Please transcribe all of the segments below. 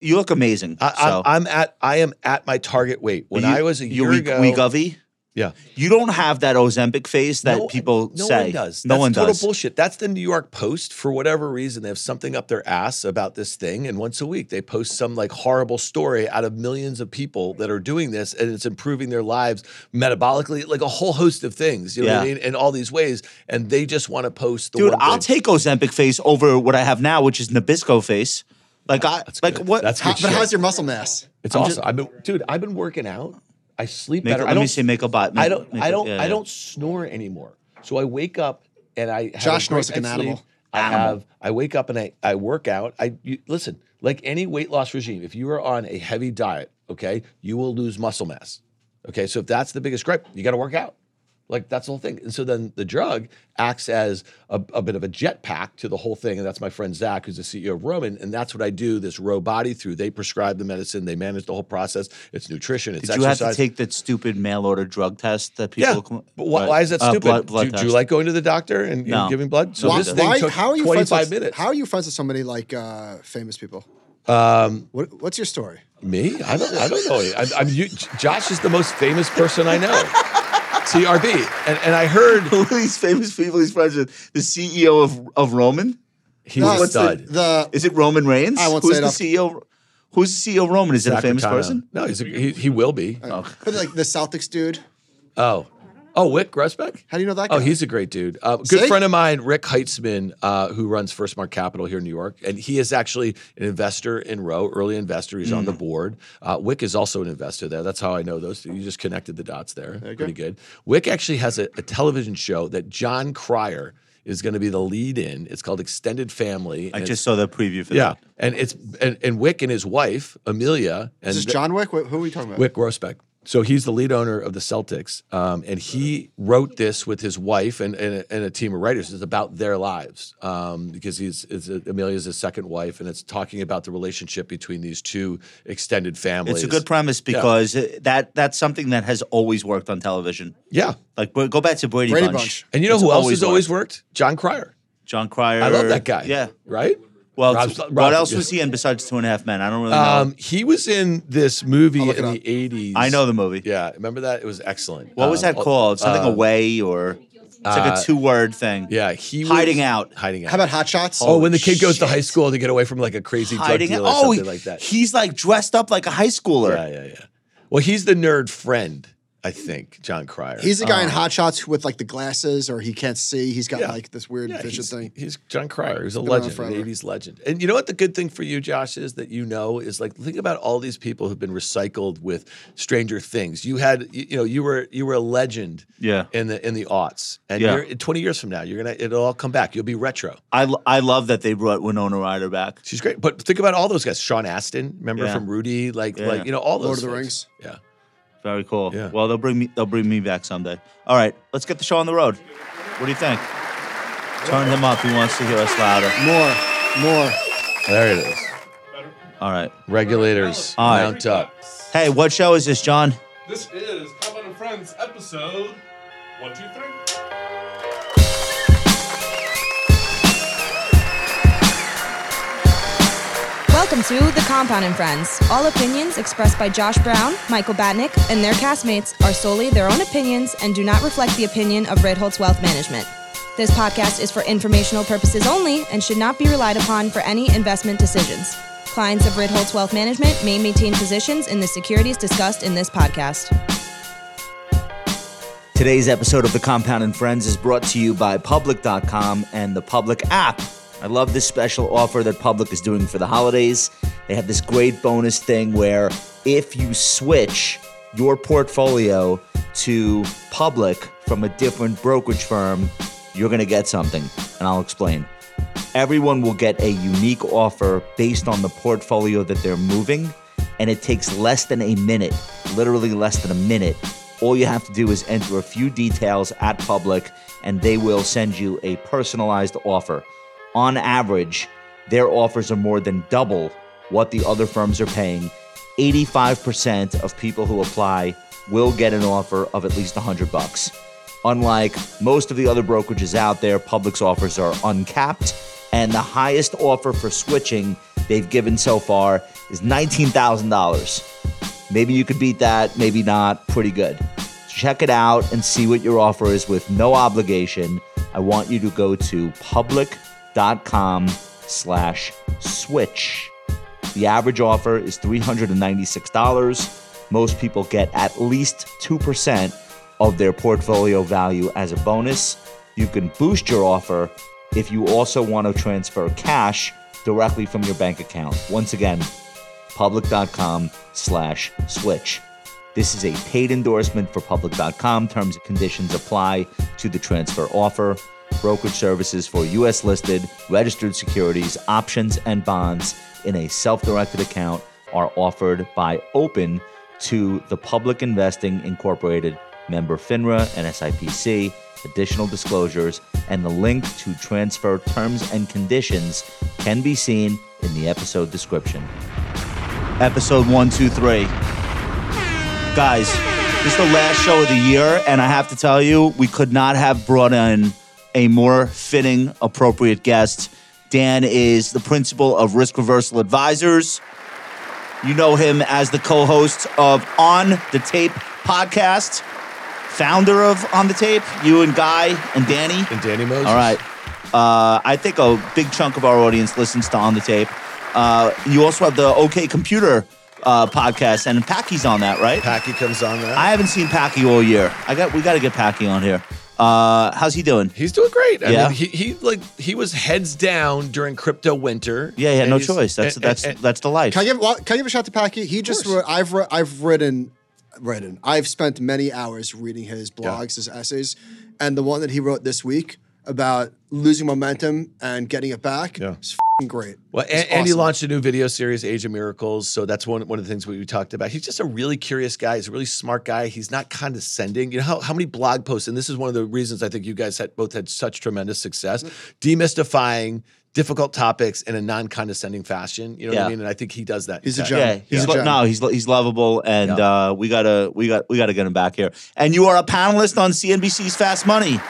You look amazing. I, so. I'm at I am at my target weight. When You- I was a year weak, ago, Wegovy? yeah, You don't have that Ozempic face that No- people no say. one does. No That's one total does. bullshit. That's the New York Post. For whatever reason, they have something up their ass about this thing, and once a week they post some like horrible story out of millions of people that are doing this, and it's improving their lives metabolically, like a whole host of things. You know what I mean? In all these ways, and they just want to post the Dude, I'll take Ozempic face over what I have now, which is Nabisco face. Like I like good. what? That's How- but shit. how's your muscle mass? It's awesome. I've been, dude. I've been working out. I sleep Make, better. let I don't. me see. Make a bot. I don't. make I a- don't. yeah, I don't snore anymore. So I wake up and I. Have Josh snores like an animal. I have. I wake up and I. I work out. I you, listen. Like any weight loss regime, if you are on a heavy diet, okay, you will lose muscle mass. Okay, so if that's the biggest gripe, you got to work out. Like that's the whole thing. And so then the drug acts as a, a bit of a jetpack to the whole thing. And that's my friend Zach, who's the CEO of Roman. And that's what I do this Ro Body through. They prescribe the medicine, they manage the whole process. It's nutrition, it's Did you have exercise. to take that stupid mail order drug test that people. yeah, but why, why is that Uh, stupid? blood, blood do, do you like going to the doctor and, and giving blood? So Why- this thing why- took how are you 25 friends with, minutes. How are you friends with somebody like uh, famous people? um, What, what's your story? me? I don't. I don't know. I, I'm. You, Josh is the most famous person I know. CRB, and and I heard Who are these famous people he's friends with? The CEO of of Roman? he's No, a what's the- stud. The, Is it Roman Reigns? I won't Who's say it the off- CEO? Who's the CEO of Roman? Is it a famous Ocano. person? No, he's a, he, he will be. Oh. but like the Celtics dude. Oh. Oh, Wyc Grousbeck? How do you know that guy? Oh, he's a great dude. Uh, good See? friend of mine, Rick Heitzmann, uh, who runs FirstMark Capital here in New York. And he is actually an investor in Ro, early investor. He's on the Mm. board. Uh, Wyc is also an investor there. That's how I know those two. You just connected the dots there. you Pretty good. Wyc actually has a, a television show that Jon Cryer is going to be the lead in. It's called Extended Family. I just saw the preview for yeah, that. and it's and, and Wyc and his wife Emilia and Is this the- John Wick? Who are we talking about? Wyc Grousbeck. So he's the lead owner of the Celtics, um, and he wrote this with his wife and, and, a, and a team of writers. It's about their lives um, because he's it's Emilia's his second wife, and it's talking about the relationship between these two extended families. It's a good premise because uh that that's something that has always worked on television. yeah. Like go back to Brady, Brady Bunch. Bunch. And you know It's who else always has always worked? Jon Cryer. Jon Cryer. I love that guy. Yeah. right. Well, Rob- t- Rob- what else yeah. was he in besides Two and a Half Men? I don't really know. Um, he was in this movie in the up. eighties. I know the movie. Yeah, remember that? It was excellent. What was Um, that called? Something uh, away or it's like uh, a two word thing. Yeah, he was Hiding out. Hiding out. How about Hot Shots? Oh, when the kid goes to high school to get away from like a crazy drug Hiding out. deal or Oh, something he- like that. he's like dressed up like a high schooler. yeah, yeah, yeah. Well, he's the nerd friend, I think, Jon Cryer. He's the guy in Oh. Hot Shots with like the glasses, or he can't see. He's got Yeah. like this weird yeah, vision he's, thing. he's Jon Cryer. He's a Been legend, an forever. 80s legend. And you know what the good thing for you, Josh, is that you know is like think about all these people who've been recycled with Stranger Things. You had you, you know, you were you were a legend Yeah. in the in the aughts. And Yeah. you're 20 years from now, you're gonna it'll all come back. You'll be retro. I, I love that they brought Winona Ryder back. She's great. But think about all those guys. Sean Astin, remember Yeah. from Rudy? Like Yeah. like you know, all those Lord of the folks. Rings. Yeah. Very cool. Yeah. Well, they'll bring me they'll bring me back someday. All right, let's get the show on the road. What do you think? Turn him up. He wants to hear us louder. More, more. There it is. All right. Regulators All right. mount up. Hey, what show is this, John? This is Compound and Friends episode one, two, three. Welcome to The Compound and Friends. All opinions expressed by Josh Brown, Michael Batnick, and their castmates are solely their own opinions and do not reflect the opinion of Ritholtz Wealth Management. This podcast is for informational purposes only and should not be relied upon for any investment decisions. Clients of Ritholtz Wealth Management may maintain positions in the securities discussed in this podcast. Today's episode of The Compound and Friends is brought to you by Public.com and the Public app. I love this special offer that Public is doing for the holidays. They have this great bonus thing where if you switch your portfolio to Public from a different brokerage firm, you're going to get something, and I'll explain. Everyone will get a unique offer based on the portfolio that they're moving, and it takes less than a minute, literally less than a minute. All you have to do is enter a few details at Public, and they will send you a personalized offer. On average, their offers are more than double what the other firms are paying. 85% of people who apply will get an offer of at least 100 bucks. Unlike most of the other brokerages out there, Public's offers are uncapped, and the highest offer for switching they've given so far is $19,000. Maybe you could beat that, maybe not. Pretty good. Check it out and see what your offer is with no obligation. I want you to go to public.com slash switch. The average offer is $396. Most people get at least 2% of their portfolio value as a bonus. You can boost your offer if you also want to transfer cash directly from your bank account. Once again, public.com slash switch. This is a paid endorsement for public.com. Terms and conditions apply to the transfer offer. Brokerage services for U.S. listed, registered securities, options, and bonds in a self directed account are offered by Open to the Public Investing Incorporated member FINRA and SIPC. Additional disclosures and the link to transfer terms and conditions can be seen in the episode description. Episode 123. Guys, this is the last show of the year, and I have to tell you, we could not have brought in a more fitting, appropriate guest. Dan is the principal of Risk Reversal Advisors. You know him as the co host of On the Tape podcast, founder of On the Tape, you and Guy and Danny. And Danny Moses. All right. Uh, I think a big chunk of our audience listens to On the Tape. Uh, you also have the OK Computer uh, podcast, and Packy's on that, right? Packy comes on that. I haven't seen Packy all year. I got we got to get Packy on here. Uh, how's he doing? He's doing great. I Yeah. mean, he, he like he was heads down during crypto winter. Yeah, he had no choice. That's and- that's and- that's the life. Can I give well, can I give a shout to Packy? He just wrote, I've re- I've written written I've spent many hours reading his blogs, his essays, and the one that he wrote this week about losing momentum and getting it back Yeah. is fing great. Well, It's and, and he launched a new video series, Age of Miracles. So that's one, one of the things we, we talked about. He's just a really curious guy. He's a really smart guy. He's not condescending. You know how, how many blog posts, and this is one of the reasons I think you guys had both had such tremendous success, demystifying difficult topics in a non-condescending fashion. You know what I mean? And I think he does that. He's a exactly. gem. yeah, he's Yeah. lo- Gem. no, he's he's lovable, and Yeah. uh, we gotta we got we gotta get him back here. And you are a panelist on CNBC's Fast Money.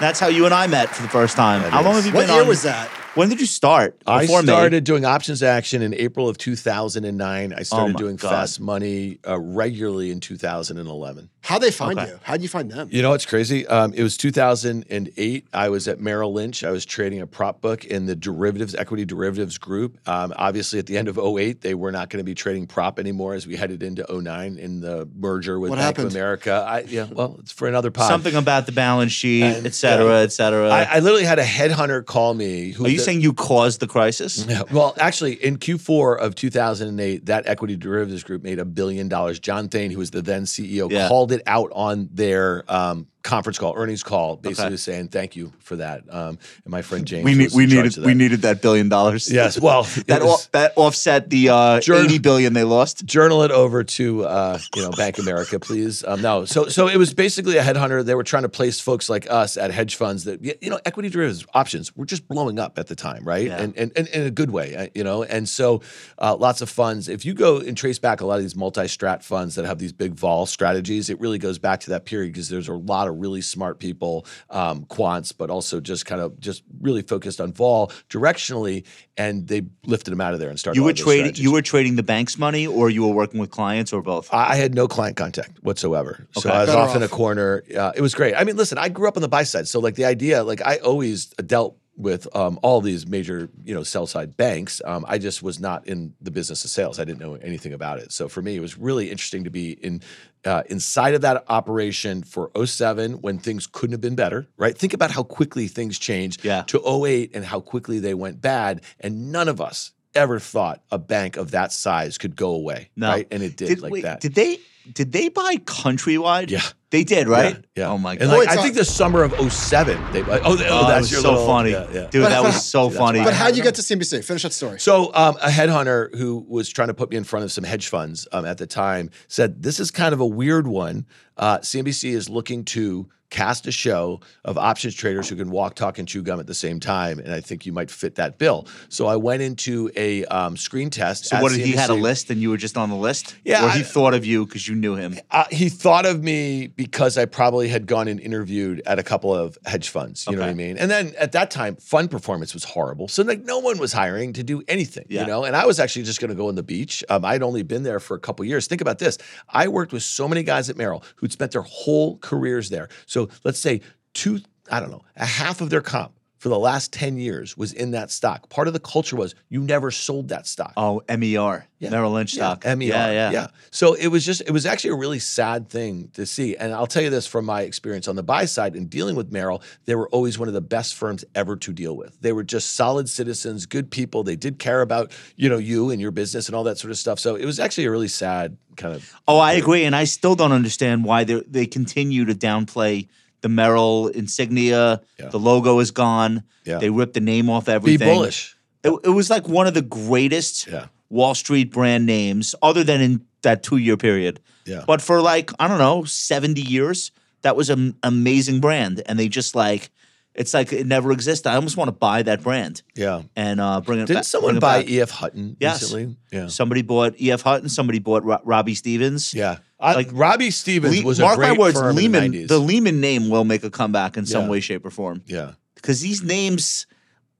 That's how you and I met for the first time. That how long have you What been What year on? was that? When did you start? I Before me. started doing options action in April of 2009. I started my doing God. fast money uh, regularly in 2011. How they find Okay. you? How would you find them? You know what's crazy? Um, it was 2008. I was at Merrill Lynch. I was trading a prop book in the derivatives, equity derivatives group. Um, obviously, at the end of 08, they were not going to be trading prop anymore as we headed into 09 in the merger with What Bank happened? of America. I, yeah, well, it's for another pod. something about the balance sheet, And, et cetera, yeah. et cetera. I, I literally had a headhunter call me. Who are you the- saying you caused the crisis? Yeah, well, actually, in Q4 of 2008, that equity derivatives group made a billion dollars. John Thain, who was the then CEO, Yeah. called it out on their um, conference call, earnings call, basically Okay. saying thank you for that. Um, and my friend James, We need was we in charge needed of we that. needed that billion dollars. Yes, well, that was- off, that offset the uh, Journal- eighty billion they lost. journal it over to uh, you know Bank America, please. Um, no, so so it was basically a headhunter. They were trying to place folks like us at hedge funds that you know equity derivatives options were just blowing up at the time, right? Yeah. And, and and in a good way, uh, you know. And so uh, lots of funds. If you go and trace back a lot of these multi-strat funds that have these big vol strategies, it really goes back to that period because there's a lot of really smart people, um, quants, but also just kind of just really focused on vol directionally, and they lifted them out of there and started. You were trading strategies. you were trading the bank's money, or you were working with clients, or both. I I had no client contact whatsoever. So I was Better off in a corner. Uh, it was great. I mean, listen, I grew up on the buy side. So like the idea, like I always dealt with um, all these major, you know, sell side banks. Um, I just was not in the business of sales. I didn't know anything about it. So for me, it was really interesting to be in uh, inside of that operation for 07 when things couldn't have been better, right? Think about how quickly things changed Yeah. to 08 and how quickly they went bad. And none of us ever thought a bank of that size could go away, No. right? And it did, like wait, that. Did they did they buy countrywide? Yeah. They did, right? Yeah. yeah. Oh my god, like, I think the summer of 07, they oh, oh, Oh, that's that was your so little- funny, yeah, yeah. dude. But- that was so that's funny. But how'd you get to CNBC? Finish that story. So um, a headhunter who was trying to put me in front of some hedge funds um, at the time said, "This is kind of a weird one. Uh, CNBC is looking to cast a show of options traders who can walk, talk, and chew gum at the same time, and I think you might fit that bill. So I went into a um, screen test. So what? Did he had a list, and you were just on the list? Yeah, Or he I- thought of you because you knew him. Uh, he thought of me because I probably had gone and interviewed at a couple of hedge funds. You know what I mean? And then at that time, fund performance was horrible. So like no one was hiring to do anything. Yeah. You know, and I was actually just going to go on the beach. Um, I'd only been there for a couple years. Think about this: I worked with so many guys at Merrill who'd spent their whole careers there. So let's say two, I don't know, a half of their comp. For the last 10 years was in that stock. Part of the culture was you never sold that stock. Oh, MER, Yeah. Merrill Lynch stock. MER. Yeah, yeah, So it was just, it was actually a really sad thing to see. And I'll tell you this from my experience on the buy side in dealing with Merrill, they were always one of the best firms ever to deal with. They were just solid citizens, good people. They did care about, you know, you and your business and all that sort of stuff. So it was actually a really sad kind of. Oh, I agree, and I still don't understand why they they continue to downplay the Merrill insignia. Yeah. The logo is gone. Yeah. They ripped the name off everything. Be bullish. It, it was like one of the greatest Yeah. Wall Street brand names, other than in that two year period. Yeah. But for like I don't know, seventy years, that was an amazing brand, and they just like it's like it never existed. I almost want to buy that brand Yeah. and uh, bring it. Didn't back, someone it buy. E.F. Hutton Yes. recently? Yeah. Somebody bought E.F. Hutton. Somebody bought Ro- Robbie Stephens. Yeah. I, Like, Robbie Stephens Le- was mark a great my words, firm Lehman, in the 90s. the Lehman name will make a comeback in some Yeah. way, shape, or form. yeah. Because these names,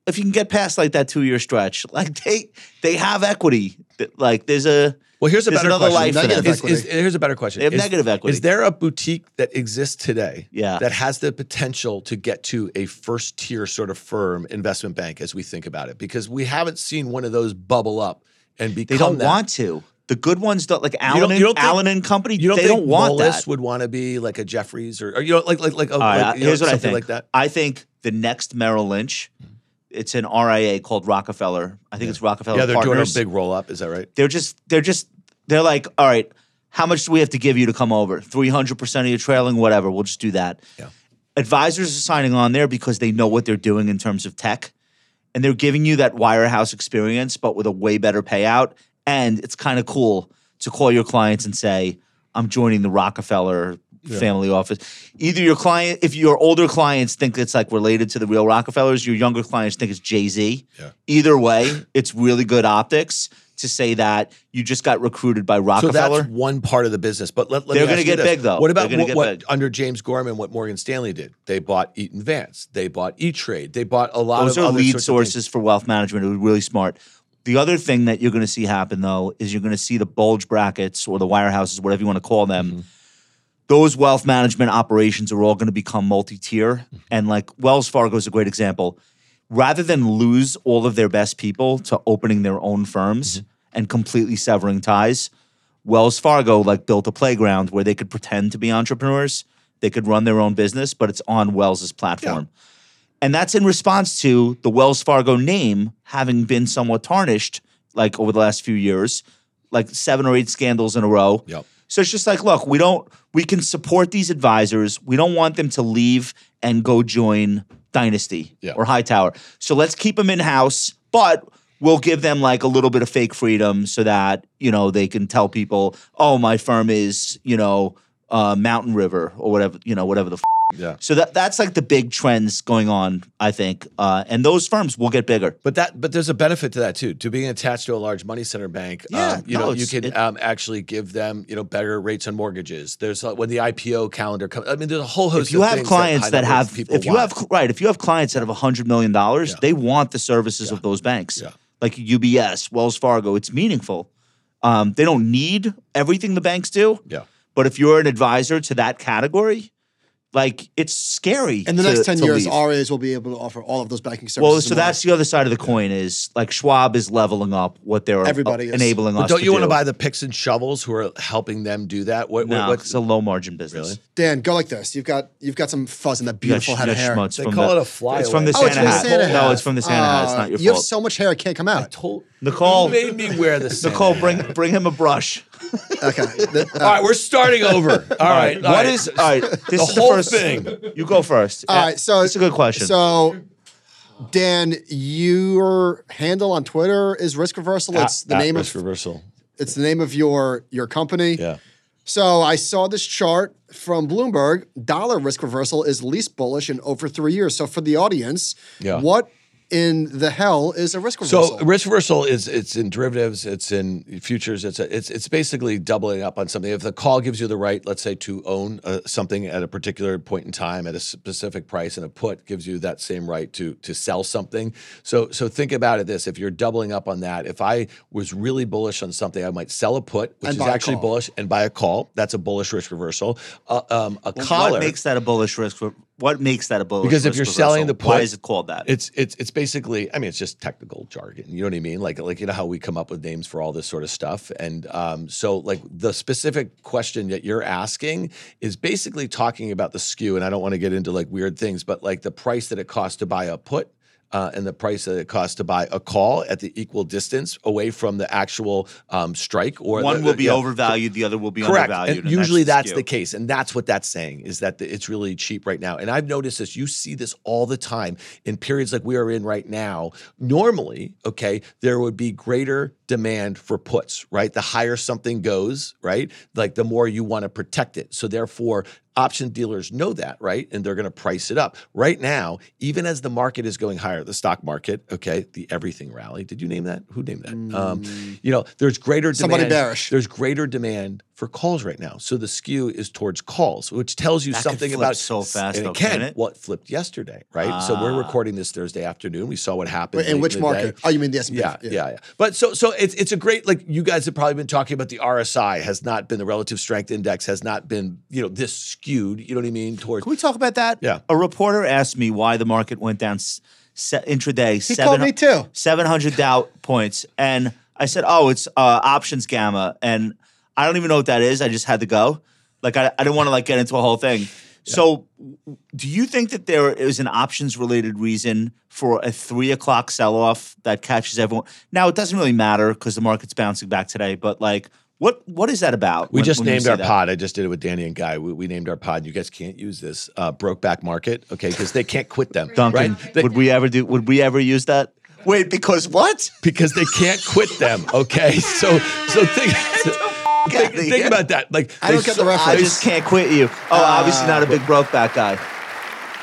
if you can get past like that two year stretch, like they they have equity. Like there's a Well, here's a better another question. life for. Is- is- here's a better question. They have Is- negative equity. Is there a boutique that exists today Yeah. that has the potential to get to a first tier sort of firm investment bank as we think about it? Because we haven't seen one of those bubble up and become they don't that. want to. The good ones don't like Allen, don't- and, you don't think- Allen and Company. You don't they don't want Moelis that. would want to be like a Jefferies or, or you know like like like, a, right, like, you know, here's what I think. like that? I think the next Merrill Lynch, mm-hmm. it's an RIA called Rockefeller. I think it's Rockefeller Yeah, they're Partners. doing a big roll up. Is that right? they're just they're just they're like, all right, how much do we have to give you to come over? Three hundred percent of your trailing, whatever. We'll just do that. Yeah. Advisors are signing on there because they know what they're doing in terms of tech, and they're giving you that wirehouse experience, but with a way better payout. And it's kind of cool to call your clients and say, "I'm joining the Rockefeller." Family office. Either your client, if your older clients think it's like related to the real Rockefellers, your younger clients think it's Jay Z. Yeah. Either way, it's really good optics to say that you just got recruited by Rockefeller. So that's one part of the business. But let, let They're ask you get big, though. What about what, what- under James Gorman? What Morgan Stanley did? They bought Eaton Vance. They bought E Trade. They bought a lot Those of are lead sources for wealth management. It was really smart. The other thing that you're going to see happen though is you're going to see the bulge brackets or the wirehouses, whatever you want to call them. Mm-hmm. Those wealth management operations are all going to become multi-tier, Mm-hmm. and like Wells Fargo is a great example. Rather than lose all of their best people to opening their own firms Mm-hmm. and completely severing ties, Wells Fargo like built a playground where they could pretend to be entrepreneurs. They could run their own business, but it's on Wells's platform. And that's in response to the Wells Fargo name having been somewhat tarnished, like over the last few years, like seven or eight scandals in a row. Yep. So it's just like, look, we don't, we can support these advisors. We don't want them to leave and go join Dynasty Yeah. or Hightower. So let's keep them in house, but we'll give them like a little bit of fake freedom so that, you know, they can tell people, oh, my firm is, you know, uh, Mountain River or whatever, you know, whatever the f- Yeah. so that that's like the big trends going on, I think, uh, and those firms will get bigger. But that, but there's a benefit to that too. To being attached to a large money center bank, Yeah, um, you no, know, you can it- um, actually give them, you know, better rates on mortgages. There's uh, when the IPO calendar comes. I mean, there's a whole host. If you of have clients high that, have, people if you want. have right, if you have clients that have hundred million dollars, Yeah. they want the services of those banks, Yeah. like UBS, Wells Fargo. It's meaningful. Um, they don't need everything the banks do, yeah, but if you're an advisor to that category, like it's scary. In the to- next 10 years, leave. RAs will be able to offer all of those banking services. Well, so that's the other side of the coin is like Schwab is leveling up what they're Everybody is. enabling but us. don't to you want to buy the picks and shovels who are helping them do that? What, No, what, it's a low margin business. Really? Dan, go like this. You've got you've got some fuzz in that You got beautiful head of hair. schmutz They call the, it a fly It's from the away. Oh, it's Santa from the hat. Santa hat. No, it's from the Santa hat. It's Uh, not your you have so much hair, it can't come out. told Nicole, you made me wear the Santa Nicole, bring bring him a brush. Okay. The- uh, All right, we're starting over. All right, all What right. is all right? This the is whole the first thing? You go first. All right, so it's a good question. So, Dan, your handle on Twitter is Risk Reversal. It's the At- at name risk of reversal. it's the name of your your company. Yeah. So I saw this chart from Bloomberg. Dollar risk reversal is least bullish in over three years. So for the audience, Yeah. what in the hell is a risk reversal? So risk reversal is it's in derivatives, it's in futures, it's a, it's it's basically doubling up on something. If the call gives you the right, let's say, to own uh, something at a particular point in time at a specific price, and a put gives you that same right to to sell something. So so think about it this: if you're doubling up on that, if I was really bullish on something, I might sell a put, which And is actually call. bullish, and buy a call. That's a bullish risk reversal. Uh, um, a collar. What makes that a bullish risk? What makes that a bullish? Because if you're reversal? selling the why put- is it called that? It's it's it's basically I mean it's just technical jargon. You know what I mean? Like like you know how we come up with names for all this sort of stuff. And um, so like the specific question that you're asking is basically talking about the skew. And I don't want to get into like weird things, but like the price that it costs to buy a put. Uh, and the price that it costs to buy a call at the equal distance away from the actual um, strike, or One the- will be yeah. overvalued, the other will be Correct. undervalued. And and usually that's, that's, the the, case. And that's what that's saying is that the, it's really cheap right now. And I've noticed this. You see this all the time in periods like we are in right now. Normally, okay, there would be greater demand for puts, right? The higher something goes, right? Like the more you want to protect it. So therefore, option dealers know that, right? And they're going to price it up. Right now, even as the market is going higher, the stock market, okay, the everything rally. Did you name that? Who named that? Um, you know, there's greater demand. Somebody bearish. There's greater demand for calls right now. So the skew is towards calls, which tells you That could something flip about so fast, And though, it can. can't it? Well, it flipped yesterday, right? so we're Ah. recording this Thursday afternoon. We saw what happened. In which market? day. Oh, you mean the S&P? Yeah, yeah, yeah, But so so it's it's a great like you guys have probably been talking about the RSI has not been the relative strength index has not been you know this skewed. You know what I mean towards Can we talk about that? Yeah. A reporter asked me why the market went down se- intraday. He called me too. 700 Dow points. And I said, oh, it's uh, options gamma. And I don't even know what that is. I just had to go. Like, I, I didn't want to like get into a whole thing. So, do you think that there is an options related reason for a three o'clock sell off that catches everyone? Now, it doesn't really matter because the market's bouncing back today, but like, what what is that about? We when- just when named our that? pod. I just did it with Danny and Guy. We, we named our pod. You guys can't use this uh, Brokeback Market, okay? Because they can't quit them, Duncan, right? They- would we ever do? Would we ever use that? Wait, because what? because they can't quit them. Okay, so so think think, think about that. Like I don't get the reference. I just can't quit you. Oh, obviously not a big broke back guy.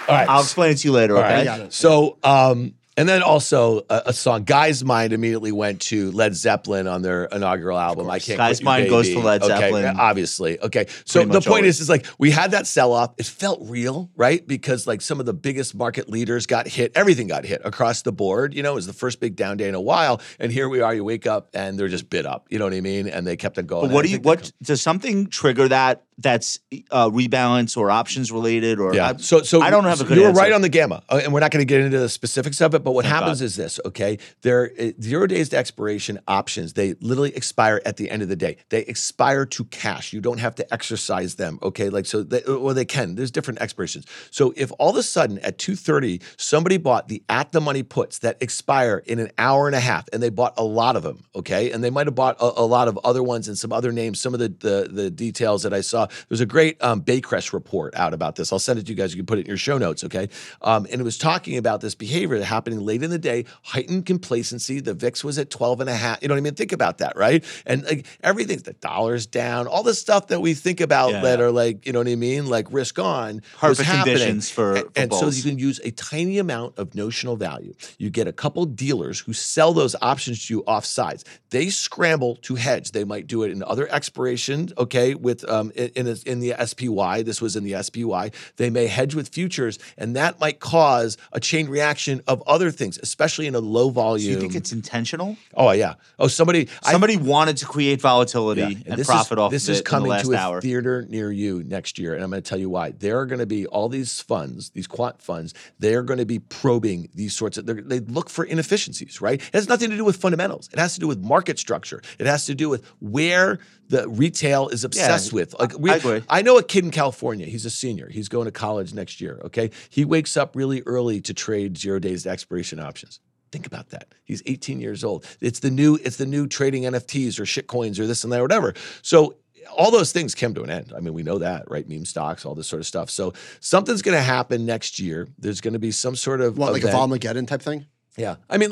All right, I'll explain it to you later. All Okay. right. So, um, and then also a, a song. Guy's mind immediately went to Led Zeppelin on their inaugural album. I can't. Guy's mind goes to Led Okay, Zeppelin. obviously. Okay. So Pretty the point always. is, is like we had that sell off. It felt real, right? Because like some of the biggest market leaders got hit. Everything got hit across the board. You know, it was the first big down day in a while, and here we are. You wake up and they're just bid up. You know what I mean? And they kept on going. But what do you? What does something trigger that? That's uh, rebalance or options related, or Yeah. I, so, so I don't have a good You were answer. right on the gamma, uh, and we're not going to get into the specifics of it. But what Thank happens God. is this: okay, there uh, zero days to expiration options. They literally expire at the end of the day. They expire to cash. You don't have to exercise them. Okay, like so, they, or they can. There's different expirations. So if all of a sudden at two thirty somebody bought the at the money puts that expire in an hour and a half, and they bought a lot of them. Okay, and they might have bought a, a lot of other ones and some other names. Some of the the, the details that I saw. There's a great um, Baycrest report out about this. I'll send it to you guys. You can put it in your show notes, okay? Um, and it was talking about this behavior that happening late in the day, heightened complacency. The VIX was at 12 and a half. You know what I mean? Think about that, right? And like everything's the dollar's down, all the stuff that we think about Yeah, that are like, you know what I mean? Like risk on. Perfect conditions for- And, for and so you can use a tiny amount of notional value. You get a couple dealers who sell those options to you off sides. They scramble to hedge. They might do it in other expiration, okay, with um, in, in, a- in the SPY. This was in the SPY. They may hedge with futures, and that might cause a chain reaction of other things, especially in a low Do volume. you think it's intentional? oh yeah. Oh somebody. I- Somebody wanted to create volatility yeah. and, this profit is, off this of is coming in the last to a hour. theater near you next year, and I'm going to tell you why. There are going to be all these funds, these quant funds. They're going to be probing these sorts of. They look for inefficiencies, right? It has nothing to do with fundamentals. It has to do with market structure. It has to do with where the retail is obsessed with. Like we, I. I know a kid in California. He's a senior. He's going to college next year. Okay, he wakes up really early to trade zero days to expiration options. Think about that. He's 18 years old. It's the new. It's the new trading NFTs or shit coins or this and that or whatever. So all those things came to an end. I mean, we know that, right? Meme stocks, all this sort of stuff. So something's going to happen next year. There's going to be some sort of What, like a event. Volmageddon type thing? Yeah, I mean,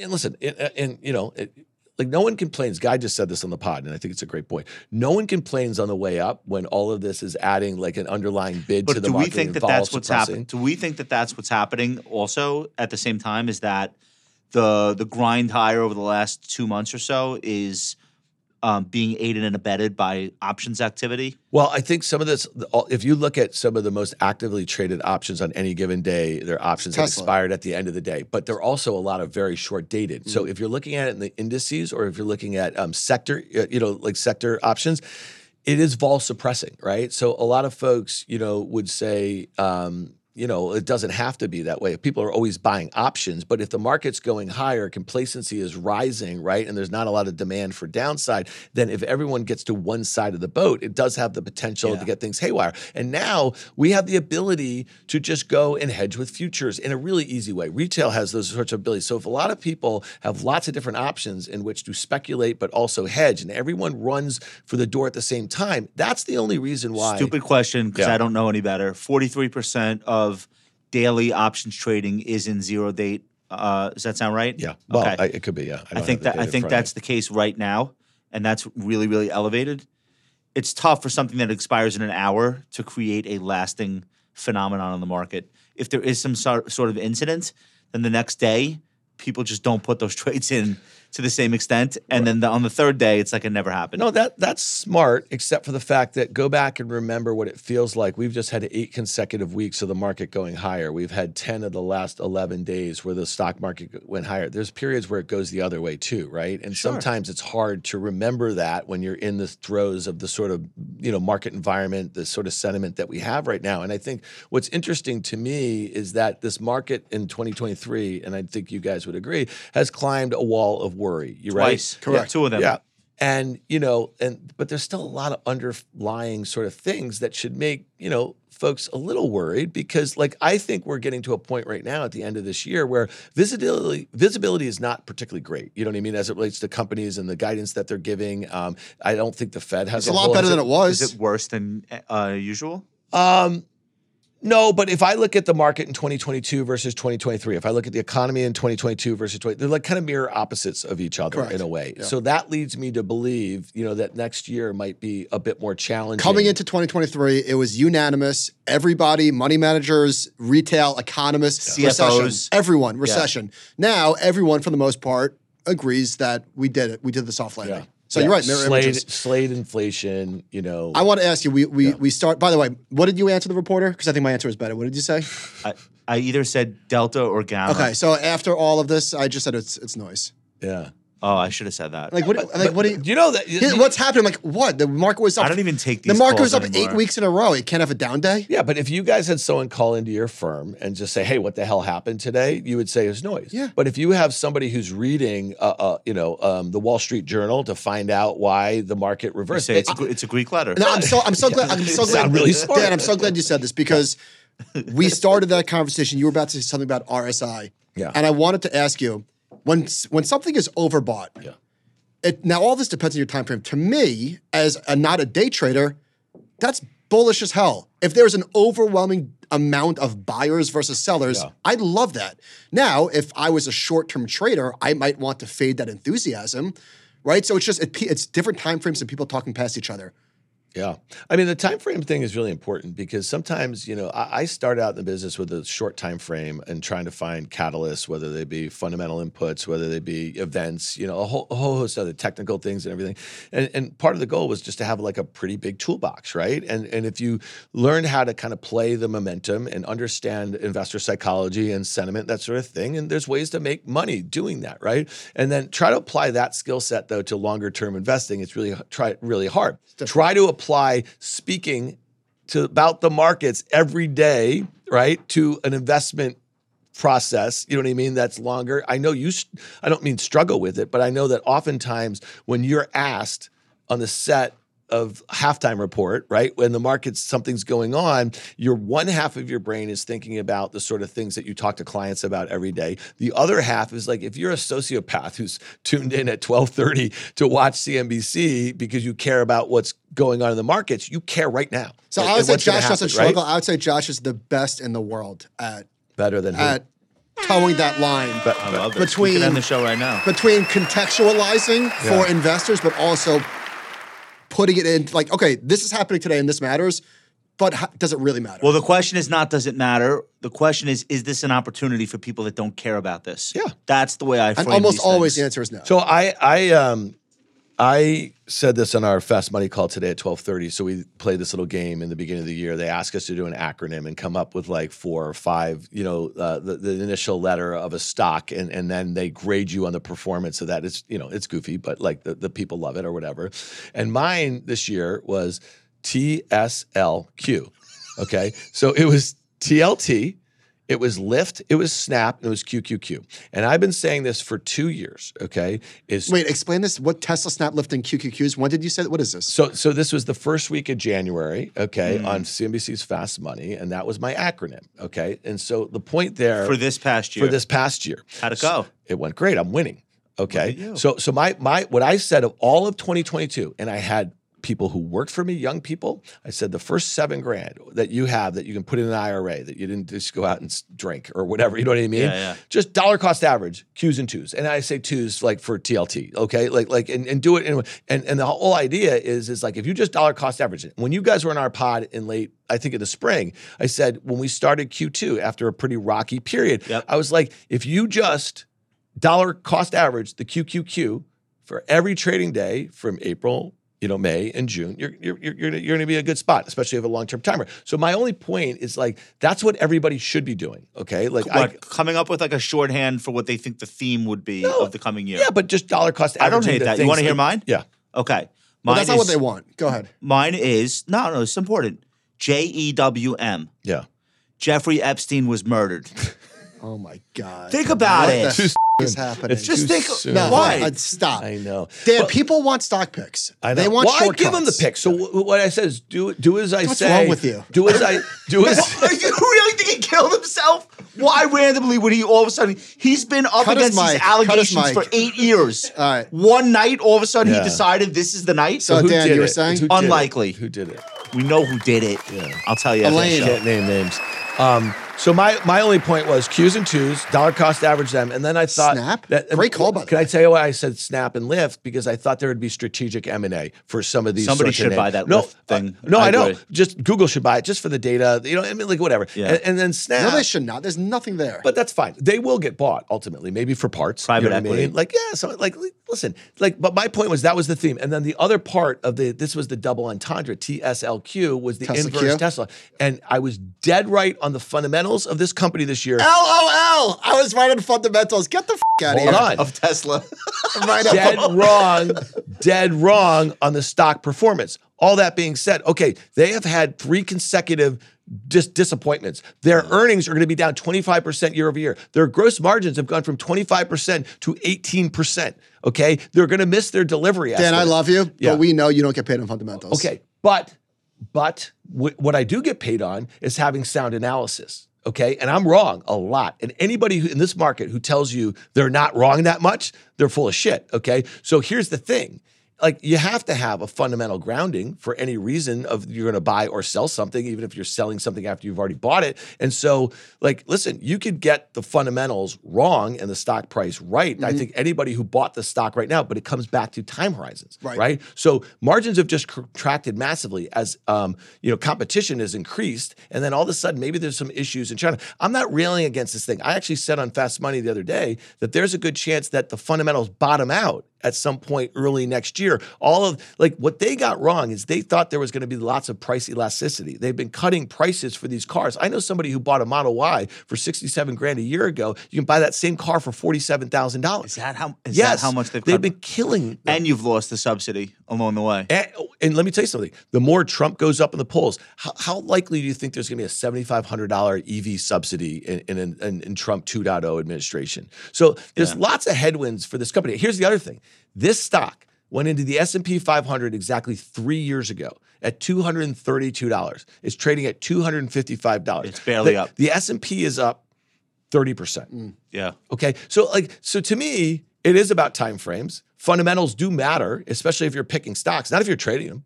and listen, and, and you know, it, like no one complains. Guy just said this on the pod, and I think it's a great point. No one complains on the way up when all of this is adding like an underlying bid to But the do we market. think that that's what's happening? Do we think that that's what's happening? Also, at the same time, is that the the grind higher over the last two months or so is um, being aided and abetted by options activity. Well, I think some of this, if you look at some of the most actively traded options on any given day, their options have Tesla. expired at the end of the day, but they're also a lot of very short dated. So if you're looking at it in the indices or if you're looking at um, sector, uh, you know, like sector options, it is vol suppressing, right? So a lot of folks, you know, would say, um, you know, it doesn't have to be that way. People are always buying options, but if the market's going higher, complacency is rising, right? And there's not a lot of demand for downside, then if everyone gets to one side of the boat, it does have the potential Yeah. to get things haywire. And now we have the ability to just go and hedge with futures in a really easy way. Retail has those sorts of abilities. So if a lot of people have lots of different options in which to speculate but also hedge, and everyone runs for the door at the same time, that's the only reason why. Stupid question because Yeah. I don't know any better. Forty three percent of daily options trading is in zero date. Uh, does that sound right? Yeah. Well, okay. I, it could be. Yeah. I don't think that I think me. that's the case right now, and that's really really elevated. It's tough for something that expires in an hour to create a lasting phenomenon on the market. If there is some sort of incident, then the next day people just don't put those trades in to the same extent, and then the, on the third day it's like it never happened. No, that that's smart, except for the fact that go back and remember what it feels like. We've just had eight consecutive weeks of the market going higher. We've had 10 of the last 11 days where the stock market went higher. There's periods where it goes the other way too, right? And sometimes it's hard to remember that when you're in the throes of the sort of, you know, market environment, the sort of sentiment that we have right now. And I think what's interesting to me is that this market in 2023, and I think you guys would agree, has climbed a wall of worry. You right? Twice, correct? Two of them. Yeah. And, you know, and but there's still a lot of underlying sort of things that should make, you know, folks a little worried because like I think we're getting to a point right now at the end of this year where visibility visibility is not particularly great. You know what I mean as it relates to companies and the guidance that they're giving. Um, I don't think the Fed has It's a lot better than it was. Is it worse than uh, usual? um, no, but if I look at the market in 2022 versus 2023, if I look at the economy in 2022 versus 20, they're like kind of mirror opposites of each other Correct. in a way. Yeah. So that leads me to believe, you know, that next year might be a bit more challenging. Coming into 2023, it was unanimous. Everybody, money managers, retail, economists, CFOs. recession. Everyone, recession. Now, everyone, for the most part, agrees that we did it. We did the soft landing. Yeah. So Yeah. you're right, mirror Slade. Slade inflation, you know. I want to ask you, we we, we start, by the way, what did you answer the reporter? Because I think my answer was better. What did you say? I, I either said delta or gamma. Okay, so after all of this, I just said it's it's noise. yeah. Oh, I should have said that. Like what? like what? Do you, you know that? Here, what's happening? Like what? The market was up. I don't even take The market calls was up anymore. eight weeks in a row. It can't have a down day. Yeah, but if you guys had someone call into your firm and just say, "Hey, what the hell happened today?" you would say it's noise. Yeah. But if you have somebody who's reading, uh, uh, you know, um, the Wall Street Journal to find out why the market You reversed, say it's a, it's a Greek letter. No, I'm so I'm so glad. I'm so You glad. really smart. Dan, I'm so glad you said this because we started that conversation. You were about to say something about RSI. Yeah. And I wanted to ask you when when something is overbought. Yeah. It, now all this depends on your time frame. To me, as a not a day trader, that's bullish as hell. If there's an overwhelming amount of buyers versus sellers, Yeah. I'd love that. Now, if I was a short-term trader, I might want to fade that enthusiasm, right? So it's just it, it's different time frames and people talking past each other. Yeah. I mean, the time frame thing is really important because sometimes, you know, I, I start out in the business with a short time frame and trying to find catalysts, whether they be fundamental inputs, whether they be events, you know, a whole, a whole host of other technical things and everything. And, and part of the goal was just to have like a pretty big toolbox, right? And, and if you learn how to kind of play the momentum and understand investor psychology and sentiment, that sort of thing, and there's ways to make money doing that, right? And then try to apply that skill set though to longer term investing. It's really try really hard. Try to apply speaking to about the markets every day, right, to an investment process. You know what I mean? That's longer. I know you. i don't mean struggle with it, but I know that oftentimes when you're asked on the set of halftime report, right? When the market's something's going on, your one half of your brain is thinking about the sort of things that you talk to clients about every day. The other half is like if you're a sociopath who's tuned in at 12:30 to watch CNBC because you care about what's going on in the markets, you care right now. So And- I would say what's gonna Josh doesn't happen, right? struggle. I would say Josh is the best in the world at better than who? at towing that line But- I love this. we Between- can end the show right now. between contextualizing Yeah. for investors, but also putting it in like, okay, this is happening today and this matters, but ho- does it really matter? Well, the question is not does it matter. The question is is this an opportunity for people that don't care about this? Yeah. that's the way I. and almost these always the answer is no. So I I um I said this on our Fast Money call today at twelve thirty. So we played this little game in the beginning of the year. They asked us to do an acronym and come up with like four or five, you know, uh, the, the initial letter of a stock, and and then they grade you on the performance of that. It's you know it's goofy, but like the, the people love it or whatever. And mine this year was TSLQ. Okay, so it was TLT. It was Lyft, it was Snap, and it was QQQ. And I've been saying this for two years, okay? Is Wait, explain this. What Tesla, Snap, Lyft, and QQQs? When did you say that? What is this? so so this was the first week of January, okay, hmm. on CNBC's Fast Money, and that was my acronym, okay? And so the point there for this past year. for this past year. How'd it go? It went great. I'm winning. Okay. So so my my what I said of all of 2022, and I had people who worked for me, young people. I said the first seven grand that you have that you can put in an IRA that you didn't just go out and drink or whatever. You know what I mean? Yeah, yeah. Just dollar cost average, Qs and twos, and I say twos like for TLT. Okay, like like and, and do it anyway. And and the whole idea is is like if you just dollar cost average it. When you guys were in our pod in late. I think in the spring, I said when we started Q2 after a pretty rocky period, Yep. I was like, if you just dollar cost average the QQQ for every trading day from April, you know, May and June, you're you're you're, you're going to be in a good spot, especially if you have a long term timer. So my only point is like that's what everybody should be doing. Okay, like I, coming up with like a shorthand for what they think the theme would be No. of the coming year. yeah, but just dollar cost. I don't hate that. You want to hear mine? Yeah. Okay. Well, Mine that's not what they want. Go ahead. Mine is no, no. It's important. J E W M. Yeah. Jeffrey Epstein was murdered. Oh my God. Think about what it. The Too f- is happening? It's Just think- soon. no, Why? uh, stop. I know. Dan, But- people want stock picks. I know. They want well, I shortcuts. give them the pick. So w- what I said is do do as I What's say. wrong with you? Do as I do as. Are you really think he killed himself? Why randomly would he all of a sudden? He's been up Cut against these his allegations for eight years. All right. One night, all of a sudden, Yeah. he decided this is the night. So- who Dan, did you were it? saying? Who? Unlikely. Who did it? we know who did it. Yeah. I'll tell you. Elaine. Can't name names. Um, so my my only point was Qs and twos, dollar cost average them, and then I thought Snap? that Great call, by the Can I tell you why I said Snap and Lyft? Because I thought there would be strategic M and A for some of these. Somebody sorts of should names. buy that no, Lyft thing. uh, no, I I, know. Just Google should buy it just for the data. You know, I mean, like whatever. Yeah. And, and then Snap. No, they should not. There's nothing there. But that's fine. They will get bought ultimately, maybe for parts. Private you know what I equity. mean? Like, yeah, so like listen, like, but my point was that was the theme. And then the other part of the this was the double entendre, TSLQ, was the Tesla inverse Q? Tesla. And I was dead right on the fundamentals of this company this year. LOL. I was right on fundamentals. Get the f- out of Hold here. on. Of Tesla. Right dead up. wrong, dead wrong on the stock performance. All that being said, okay, they have had three consecutive dis- disappointments. Their mm. earnings are going to be down 25% year over year. Their gross margins have gone from 25% to 18%. Okay, they're going to miss their delivery. Dan, I love you, Yeah. but we know you don't get paid on fundamentals. Okay, but but wh- what I do get paid on is having sound analysis. Okay, and I'm wrong a lot. And anybody in this market who tells you they're not wrong that much, they're full of shit. Okay, so here's the thing. Like you have to have a fundamental grounding for any reason of you're going to buy or sell something, even if you're selling something after you've already bought it. And so, like, listen, you could get the fundamentals wrong and the stock price right. And I think anybody who bought the stock right now, but it comes back to time horizons, Right. right? So margins have just contracted massively as um, you know competition has increased, and then all of a sudden maybe there's some issues in China. I'm not railing against this thing. I actually said on Fast Money the other day that there's a good chance that the fundamentals bottom out at some point early next year. All of like what they got wrong is they thought there was going to be lots of price elasticity. They've been cutting prices for these cars. I know somebody who bought a Model Y for 67 grand a year ago. You can buy that same car for $47,000. Is that how? Is yes, that how much they've? they've cut? been killing them. And you've lost the subsidy along the way. And, and let me tell you something. The more Trump goes up in the polls, how, how likely do you think there's going to be a $7,500 EV subsidy in, in, in, in Trump 2.0 administration? So there's Yeah. lots of headwinds for this company. Here's the other thing. This stock went into the S&P 500 exactly three years ago at $232. It's trading at $255. It's barely The- up. The S&P is up 30%. Mm. Yeah. Okay. So like so to me, it is about time frames. Fundamentals do matter, especially if you're picking stocks, not if you're trading them.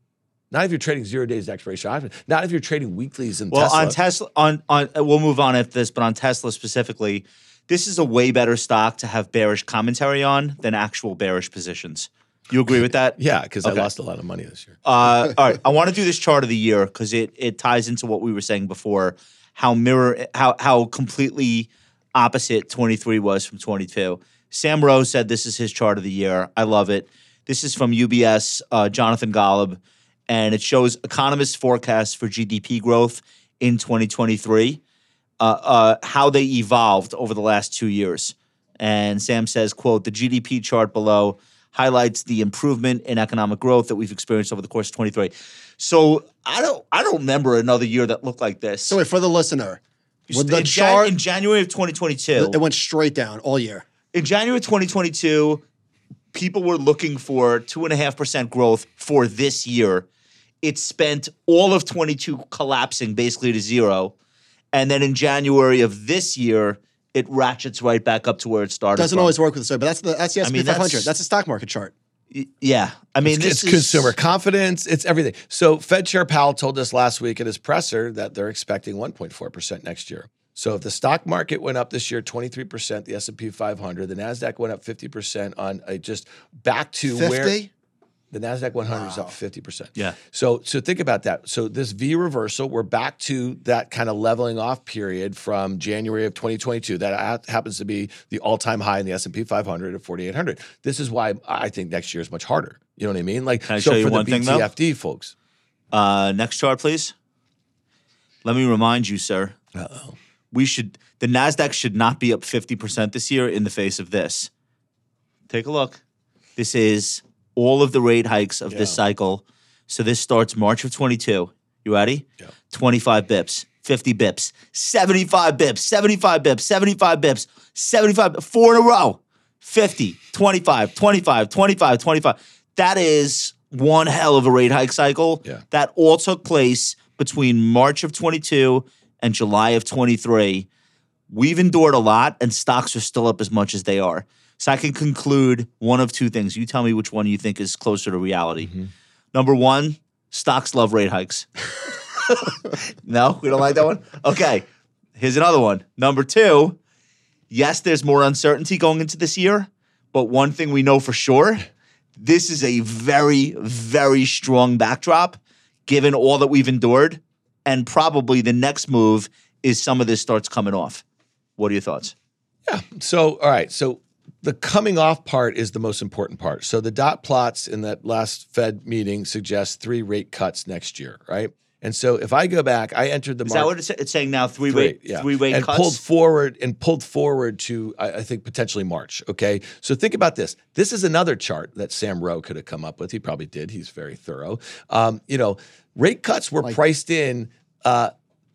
Not if you're trading zero days expiration option. Not if you're trading weeklies and Well, Tesla. on Tesla, on on we'll move on at this, but on Tesla specifically, this is a way better stock to have bearish commentary on than actual bearish positions. You agree with that? Yeah, because Okay. I lost a lot of money this year. Uh, all right, I want to do this chart of the year because it it ties into what we were saying before. How mirror how how completely opposite 23 was from 22. Sam Ro said this is his chart of the year. I love it. This is from UBS, uh, Jonathan Golub, and it shows economists' forecasts for GDP growth in 2023, uh, uh, how they evolved over the last two years. And Sam says, quote, the GDP chart below highlights the improvement in economic growth that we've experienced over the course of 23. So I don't I don't remember another year that looked like this. So wait for the listener. With the in, Jan- chart, in January of 2022, it went straight down all year. in January of 2022, people were looking for two and a half percent growth for this year. It spent all of 22 collapsing basically to zero. And then in January of this year, it ratchets right back up to where it started. Doesn't from. always work with the story, but that's the that's the S&P mean, 500. that's- That's, the stock market chart. Yeah. I mean, it's, this it's is consumer confidence. It's everything. So Fed Chair Powell told us last week at his presser that they're expecting 1.4% next year. So if the stock market went up this year 23%, the S&P 500, the Nasdaq went up 50% on a just back to where 50? The Nasdaq 100 is up 50%. Yeah. So so think about that. So this V reversal, we're back to that kind of leveling off period from January of 2022. That happens to be the all-time high in the S&P 500 at 4800. This is why I think next year is much harder. You know what I mean? Like Can I so show you for one the thing, though? BTFD folks. Uh, next chart, please. Let me remind you, sir. Uh-oh. We should the Nasdaq should not be up fifty percent this year in the face of this. Take a look. This is all of the rate hikes of this cycle. So this starts March of twenty two. You ready? Yeah. Twenty five bips, fifty bips, seventy five bips, seventy five bips, seventy five bips, seventy five. Four in a row. 50, 25, 25, 25, 25. That is one hell of a rate hike cycle. Yeah. That all took place between March of 22 and July of 23. We've endured a lot, and stocks are still up as much as they are. So I can conclude one of two things. You tell me which one you think is closer to reality. Mm-hmm. Number one, stocks love rate hikes. no, we don't like that one? Okay. Here's another one. Number two, yes, there's more uncertainty going into this year, but one thing we know for sure this is a very, very strong backdrop given all that we've endured. And probably the next move is some of this starts coming off. What are your thoughts? Yeah. So, all right. So the coming off part is the most important part. So the dot plots in that last Fed meeting suggest three rate cuts next year, right? And so if I go back, I entered the Is market. that what it's, saying now? Three, Three, rate, yeah. three rate and cuts. pulled forward and pulled forward to I, I think potentially March. Okay, so think about this. This is another chart that Sam Ro could have come up with. He probably did. He's very thorough. Um, you know, rate cuts were priced in. Uh,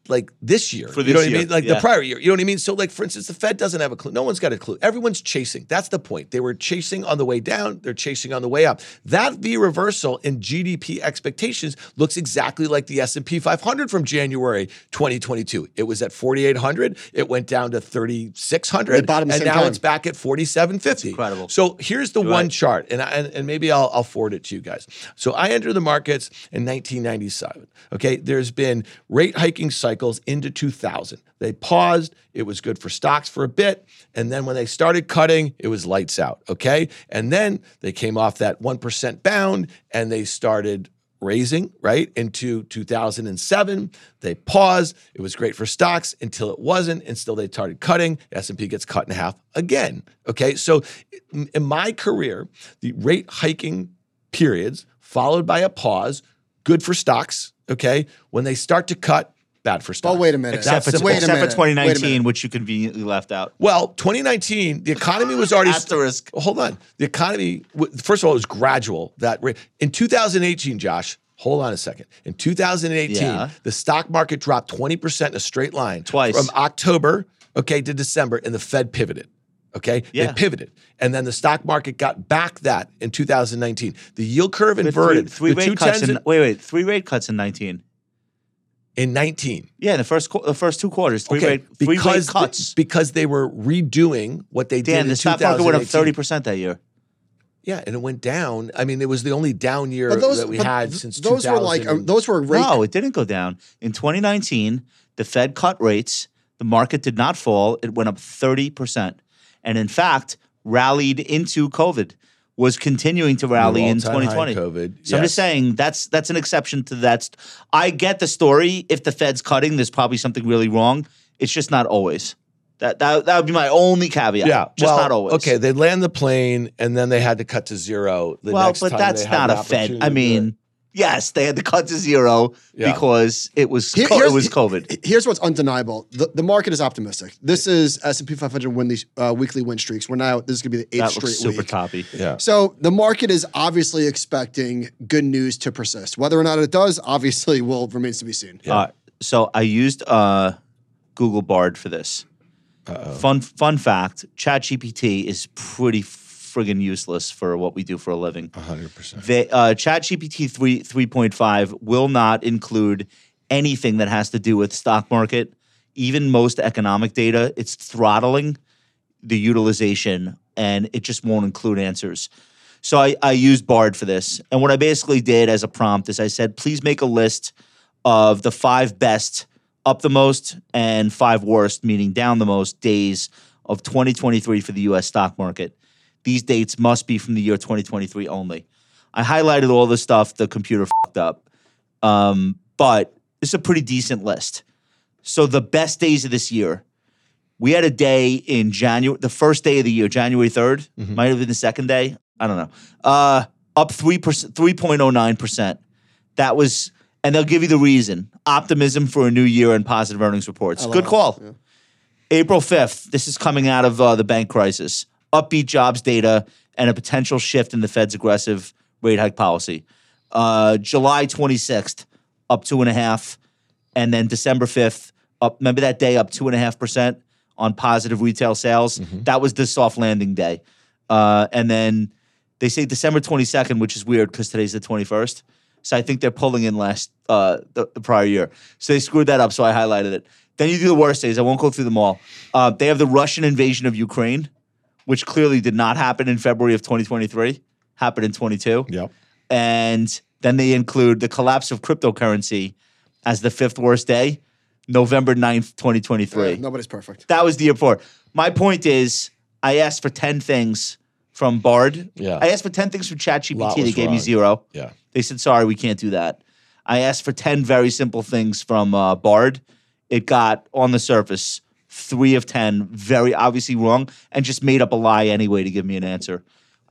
like this year, For you know this what I year, mean? Like yeah. the prior year, you know what I mean? So, like for instance, the Fed doesn't have a clue. No one's got a clue. Everyone's chasing. That's the point. They were chasing on the way down. They're chasing on the way up. That V reversal in GDP expectations looks exactly like the S and P 500 from January 2022. It was at 4,800. It went down to 3,600, They bottomed the and same now time. it's back at 4,750. incredible. So here's the You're one right. chart, and, I, and and maybe I'll, I'll forward it to you guys. So I entered the markets in 1997. Okay, there's been rate hiking cycles into 2000. They paused. It was good for stocks for a bit, and then when they started cutting, it was lights out. Okay, and then they came off that one percent bound, and they started raising right into 2007 they paused it was great for stocks until it wasn't and still they started cutting s&p gets cut in half again okay so in my career the rate hiking periods followed by a pause good for stocks okay when they start to cut bad for stocks Oh, wait a minute. except for, wait except for minute. Wait 2019, minute. which you conveniently left out. Well, 2019, the economy was already Asterisk. Hold on, the economy. First of all, it was gradual. That rate in 2018, Josh. Hold on a second. In 2018, Yeah. the stock market dropped 20 percent in a straight line Twice. from October, okay, to December, and the Fed pivoted. Okay, Yeah. they pivoted, and then the stock market got back that in 2019. The yield curve inverted. Three, three rate cuts 210s in, wait, wait, three rate cuts in 19. In 19. Yeah, in the first qu- the first two quarters, three rate three rate because cuts. the- because they were redoing what they Dan, did the in stock market went up thirty percent that year. Yeah, and it went down. I mean, it was the only down year But those that we had th- since those were like 2000 um, those were rate No, it didn't go down. In 2019, the Fed cut rates. The market did not fall; it went up thirty percent, and in fact, rallied into COVID. Was continuing to rally in 2020. COVID, So I'm just saying that's that's an exception to that. I get the story. If the Fed's cutting, there's probably something really wrong. It's just not always. That that, that would be my only caveat. Yeah, just well, not always. Okay, they land the plane and then they had to cut to zero. The well, but that's not a Fed. I mean. Yes, they had to cut to zero Yeah. because it was Here- co- it was COVID. Here's what's undeniable: the, the market is optimistic. This is S and P 500 win these uh, weekly win streaks. We're now this is going to be the eighth That looks straight super week. toppy. yeah. So the market is obviously expecting good news to persist. Whether or not it does, obviously, will remains to be seen. Uh, so I used uh, Google Bard for this. Fun fun fact: ChatGPT is pretty friggin' useless for what we do for a living. 100%. The uh, ChatGPT three three point five will not include anything that has to do with stock market, even most economic data. It's throttling the utilization, and it just won't include answers. So I, I used Bard for this, and what I basically did as a prompt is I said, please make a list of the five best up the most and five worst, meaning down the most days of 2023 for the U.S. stock market. These dates must be from the year 2023 only. I highlighted all the stuff the computer fucked up, um, but it's a pretty decent list. So the best days of this year, we had a day in January, the first day of the year, January 3rd, might have been the second day. I don't know. Uh, up 3%, 3.09%. That was, and they'll give you the reason optimism for a new year and positive earnings reports. Good call. April 5th, this is coming out of uh, the bank crisis. Upbeat jobs data and a potential shift in the Fed's aggressive rate hike policy. Uh, July 26th, up two and a half. And then December 5th, up, remember that day, up two and a half percent on positive retail sales? That was the soft landing day. Uh, and then they say December 22nd, which is weird because today's the 21st. So I think they're pulling in last uh, the, the prior year. So they screwed that up. So I highlighted it. Then you do the worst days. I won't go through them all. Uh, they have the Russian invasion of Ukraine, which clearly did not happen in February of 2023. Happened in 22. Yep. And then they include the collapse of cryptocurrency as the fifth worst day, November 9th, 2023. Uh, nobody's perfect. That was the year before. My point is, I asked for 10 things from Bard. Yeah. I asked for 10 things from ChatGPT. They gave me zero. Yeah. They said, sorry, we can't do that. I asked for 10 very simple things from uh, Bard. It got on the surface three of 10, very obviously wrong, and just made up a lie anyway to give me an answer.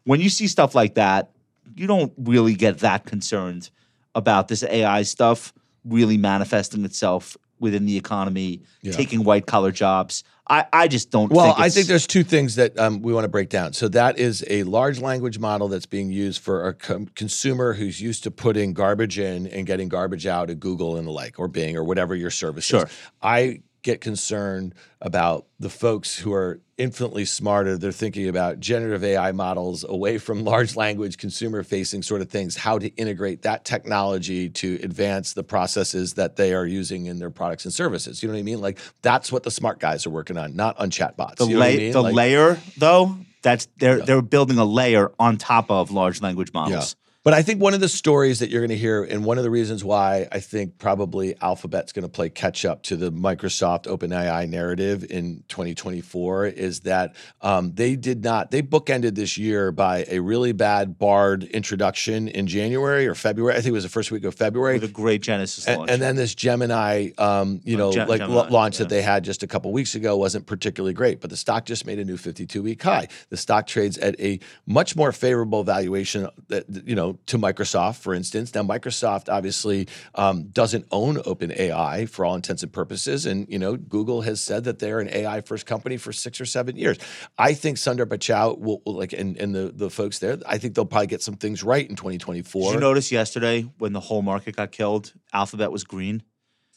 When you see stuff like that, you don't really get that concerned about this AI stuff really manifesting itself within the economy, taking white collar jobs. I, I just don't Well, think I think there's two things that um, we want to break down. So that is a large language model that's being used for a com- consumer who's used to putting garbage in and getting garbage out at Google and the like, or Bing, or whatever your service Sure. is. I get concerned about the folks who are infinitely smarter. They're thinking about generative AI models away from large language, consumer facing sort of things, how to integrate that technology to advance the processes that they are using in their products and services. You know what I mean? Like that's what the smart guys are working on, not on chatbots. the, you know what I mean? the Like- layer though that's they're they're building a layer on top of large language models. But I think one of the stories that you're going to hear, and one of the reasons why I think probably Alphabet's going to play catch up to the Microsoft OpenAI narrative in 2024 is that um, they did not, they bookended this year by a really bad Bard introduction in January or February. I think it was the first week of February. With a great Genesis And, launch. and then this Gemini, um, you know, Gem- like Gemini, la- launch that they had just a couple weeks ago wasn't particularly great, but the stock just made a new 52 week high. The stock trades at a much more favorable valuation that you know to Microsoft, for instance. Now, Microsoft obviously um, doesn't own OpenAI for all intents and purposes, and you know, Google has said that they're an AI first company for six or seven years. I think Sundar Pichai will, will like, and, and the the folks there, I think they'll probably get some things right in 2024. Did you notice yesterday when the whole market got killed, Alphabet was green,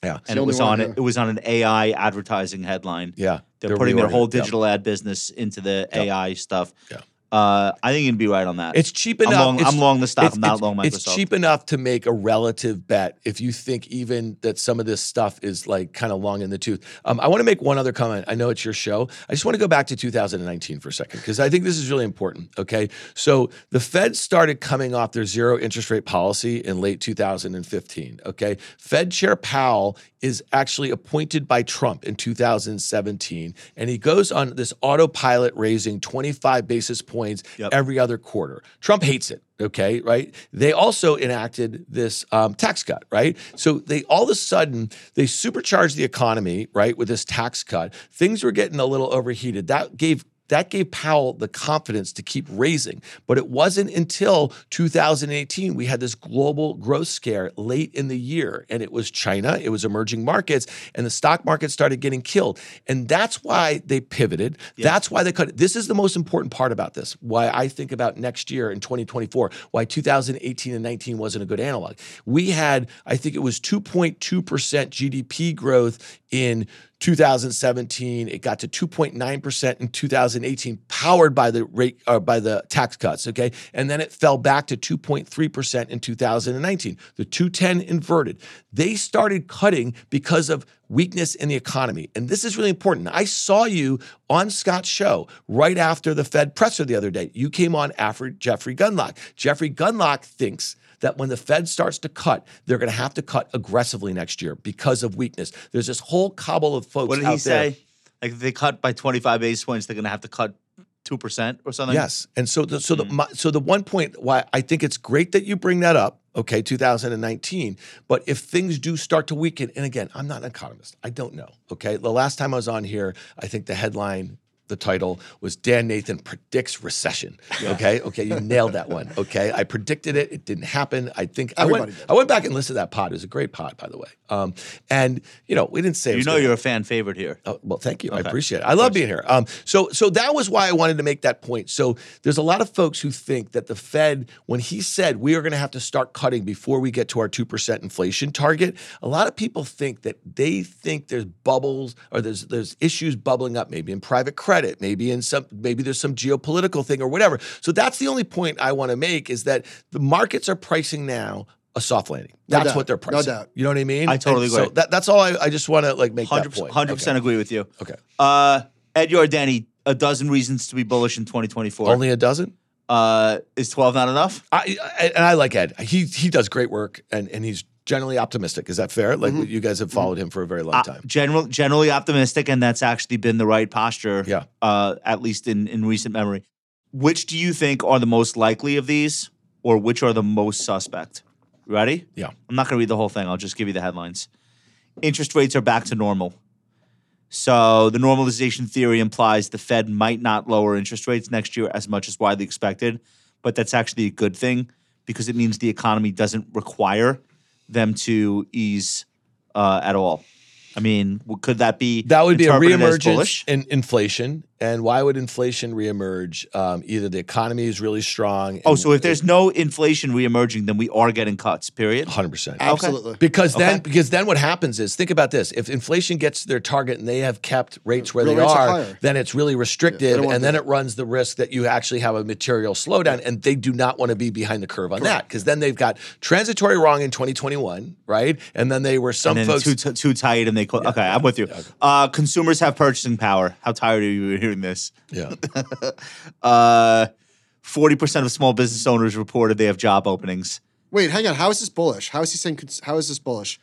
yeah, and it was on it. It was on an AI advertising headline. yeah, They're, putting their whole reorganizing. Yep. digital ad business into the AI stuff. Yeah. Uh, I think you'd be right on that. It's cheap I'm enough. long- it's- I'm long the stock. I'm not long Microsoft. It's cheap enough to make a relative bet if you think even that some of this stuff is like kind of long in the tooth. Um, I want to make one other comment. I know it's your show. I just want to go back to 2019 for a second because I think this is really important. Okay, so the Fed started coming off their zero interest rate policy in late 2015. Okay, Fed Chair Powell is actually appointed by Trump in 2017, and he goes on this autopilot raising 25 basis points Yep. every other quarter. Trump hates it. Okay, right? They also enacted this um, tax cut, right? So they all of a sudden they supercharged the economy, right, with this tax cut. Things were getting a little overheated. That gave that gave Powell the confidence to keep raising. But it wasn't until 2018 we had this global growth scare late in the year. And it was China, it was emerging markets, and the stock market started getting killed. And that's why they pivoted. That's why they cut it. This is the most important part about this, why I think about next year in 2024, why 2018 and 19 wasn't a good analog. We had, I think it was 2.2% GDP growth in 2017. It got to 2.9% in 2018, powered by the rate uh, by the tax cuts. Okay, and then it fell back to 2.3% in 2019. The 210 inverted. They started cutting because of weakness in the economy, and this is really important. I saw you on Scott's show right after the Fed presser the other day. You came on after Jeffrey Gundlach. Jeffrey Gundlach thinks that when the Fed starts to cut, they're going to have to cut aggressively next year because of weakness. There's this whole cobble of folks What did he there. say? Like if they cut by 25 basis points, they're going to have to cut 2% or something? Yes, and so the, so the hmm. my, so the one point why I think it's great that you bring that up. Okay, 2019. But if things do start to weaken, and again, I'm not an economist. I don't know. Okay, the last time I was on here, I think the headline. The title was Dan Nathan predicts recession. Okay, okay, you nailed that one. Okay, I predicted it. It didn't happen. I think I went. did. I went back and listened to that pod. It was a great pod, by the way. Um, and you know, we didn't say it You know gonna- you're a fan favorite here. Oh, well, thank you. I appreciate it. I love being here. Um, so, so that was why I wanted to make that point. So, there's a lot of folks who think that the Fed, when he said we are going to have to start cutting before we get to our two percent inflation target, a lot of people think that they think there's bubbles or there's there's issues bubbling up, maybe in private credit, maybe in some, maybe there's some geopolitical thing or whatever. So that's the only point I want to make is that the markets are pricing now. A soft landing. No That's doubt. what they're pricing. No doubt. You know what I mean? I totally And so agree. that, that's all I, I just want to like make that 100%, point. 100% Okay. agree with you. Okay. Uh, Ed Yardeni, a dozen reasons to be bullish in 2024. Only a dozen? uh, is 12 not enough? I, I and I like Ed. He he does great work and and he's generally optimistic. Is that fair? Like you guys have followed him for a very long Uh, time. general, generally optimistic, and that's actually been the right posture. Yeah. Uh, at least in in recent memory. Which do you think are the most likely of these, or which are the most suspect? Ready? Yeah. I'm not going to read the whole thing. I'll just give you the headlines. Interest rates are back to normal. So the normalization theory implies the Fed might not lower interest rates next year as much as widely expected, but that's actually a good thing because it means the economy doesn't require them to ease uh, at all. I mean, could that be That would be a reemergence in inflation. And why would inflation reemerge? Um, either the economy is really strong. Oh, so if there's no inflation reemerging, then we are getting cuts. Period. 100%. Absolutely. Because then, Okay. because then what happens is, think about this: if inflation gets to their target and they have kept rates where Real they rates are are, then it's really they restrictive, don't and then that. it runs the risk that you actually have a material slowdown, and they do not want to be behind the curve on that because then they've got transitory wrong in 2021, right? And then they were some and then folks. too, too, too tight, and they call, okay. I'm with you. Uh, consumers have purchasing power. How tired are you of hearing this? yeah, Uh, Forty percent of small business owners reported they have job openings. Wait, hang on. How is this bullish? How is he saying? cons- How is this bullish?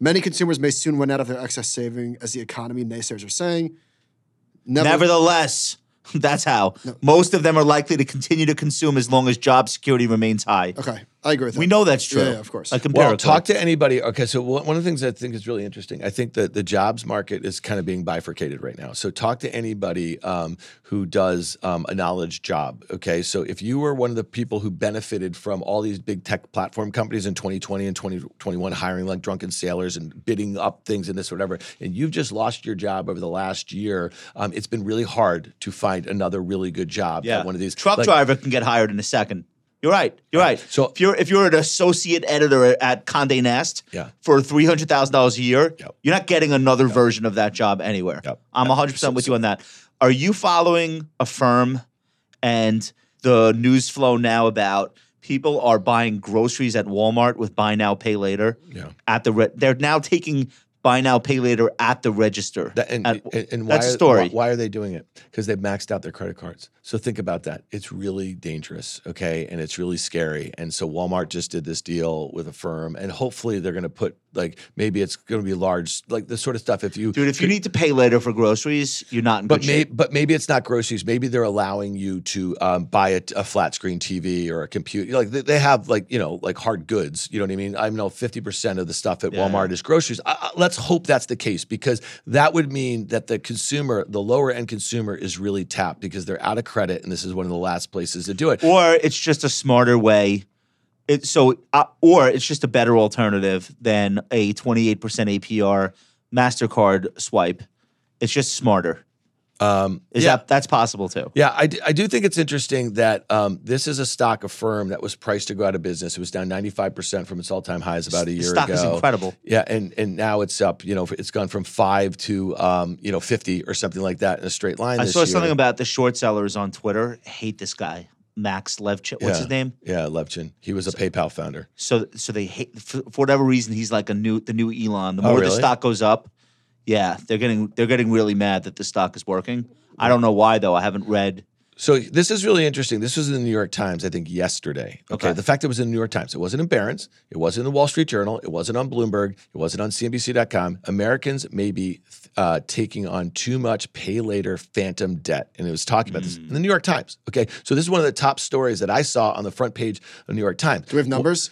Many consumers may soon run out of their excess saving, as the economy naysayers are saying. Never, Nevertheless, that's how most of them are likely to continue to consume as long as job security remains high. Okay, I agree with that. We know that's true. Yeah, yeah, of course. Like Well, talk to anybody. Okay, so one one of the things I think is really interesting, I think that the jobs market is kind of being bifurcated right now. So talk to anybody um, who does um, a knowledge job. Okay, so if you were one of the people who benefited from all these big tech platform companies in 2020 and 2021 hiring like drunken sailors and bidding up things and this whatever, and you've just lost your job over the last year, um, it's been really hard to find another really good job yeah, at one of these truck like- driver can get hired in a second. You're right. You're right. So- if you're if you're an associate editor at Condé Nast Yeah. for three hundred thousand dollars a year, Yep. you're not getting another version of that job anywhere. Yep. I'm 100 percent with you on that. Are you following Affirm and the news flow now about people are buying groceries at Walmart with buy now pay later? Yeah. At the re- they're now taking buy now pay later at the register. That, and, At- and, and why that's a story. Why, why are they doing it? Because they've maxed out their credit cards. So think about that. It's really dangerous, okay, and it's really scary. And so Walmart just did this deal with Affirm, and hopefully they're going to put Like maybe it's going to be large, like the sort of stuff. If you Dude, if you need to pay later for groceries, you're not in but good may, shape. but maybe it's not groceries. Maybe they're allowing you to um, buy a, a flat screen TV or a computer. Like they, they have like you know like hard goods. You know what I mean? I know fifty percent of the stuff at Yeah. Walmart is groceries. I, I- let's hope that's the case because that would mean that the consumer, the lower end consumer, is really tapped because they're out of credit, and this is one of the last places to do it. Or it's just a smarter way. It, so, uh, or it's just a better alternative than a 28% APR MasterCard swipe. It's just smarter. Um, Is yeah. that that's possible too? Yeah, I, d- I do think it's interesting that um, this is a stock, a firm that was priced to go out of business. It was down 95% from its all time highs about a year stock ago. is incredible. Yeah, and and now it's up. You know, it's gone from five to um, you know fifty or something like that in a straight line. I saw year. something about the short sellers on Twitter. hate this guy, Max Levchin. What's Yeah. his name? Yeah, Levchin. He was a PayPal founder. So, so they hate for, for whatever reason. He's like a new, the new Elon. The Oh, more the stock goes up, yeah, they're getting they're getting really mad that the stock is working. I don't know why though. I haven't read. So this is really interesting. This was in the New York Times, I think, yesterday. Okay. Okay. The fact that it was in the New York Times. It wasn't in Barron's. It wasn't in the Wall Street Journal. It wasn't on Bloomberg. It wasn't on CNBC.com. Americans may be uh, taking on too much pay later phantom debt. And it was talking about this in the New York Times. Okay. So this is one of the top stories that I saw on the front page of the New York Times. Do we have numbers?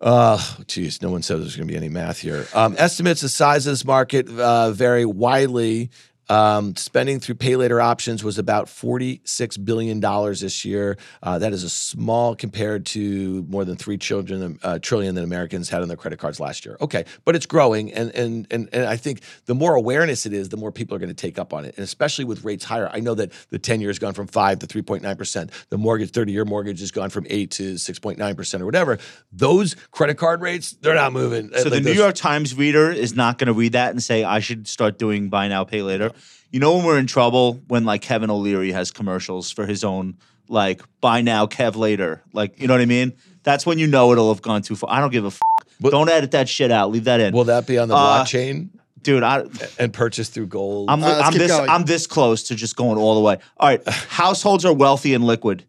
Uh, geez, no one said there's going to be any math here. Um, estimates the size of this market uh, vary widely. Um, spending through pay later options was about $46 billion this year. Uh, that is a small compared to more than three children, uh, trillion that Americans had on their credit cards last year. Okay, but it's growing. And, and, and, and I think the more awareness it is, the more people are going to take up on it. And especially with rates higher. I know that the 10 year has gone from 5 to 3.9%. The mortgage, 30 year mortgage has gone from 8 to 6.9% or whatever. Those credit card rates, they're not moving. So the Like New York Times reader is not going to read that and say I should start doing buy now pay later. You know when we're in trouble when like Kevin O'Leary has commercials for his own like buy now Kev later. Like you know what I mean? That's when you know it'll have gone too far. I don't give a f- But- don't edit that shit out. Leave that in. Will that be on the Uh, blockchain Dude, I and purchased through gold? I'm, Uh, I'm this going. I'm this close to just going all the way. All right, households are wealthy and liquid.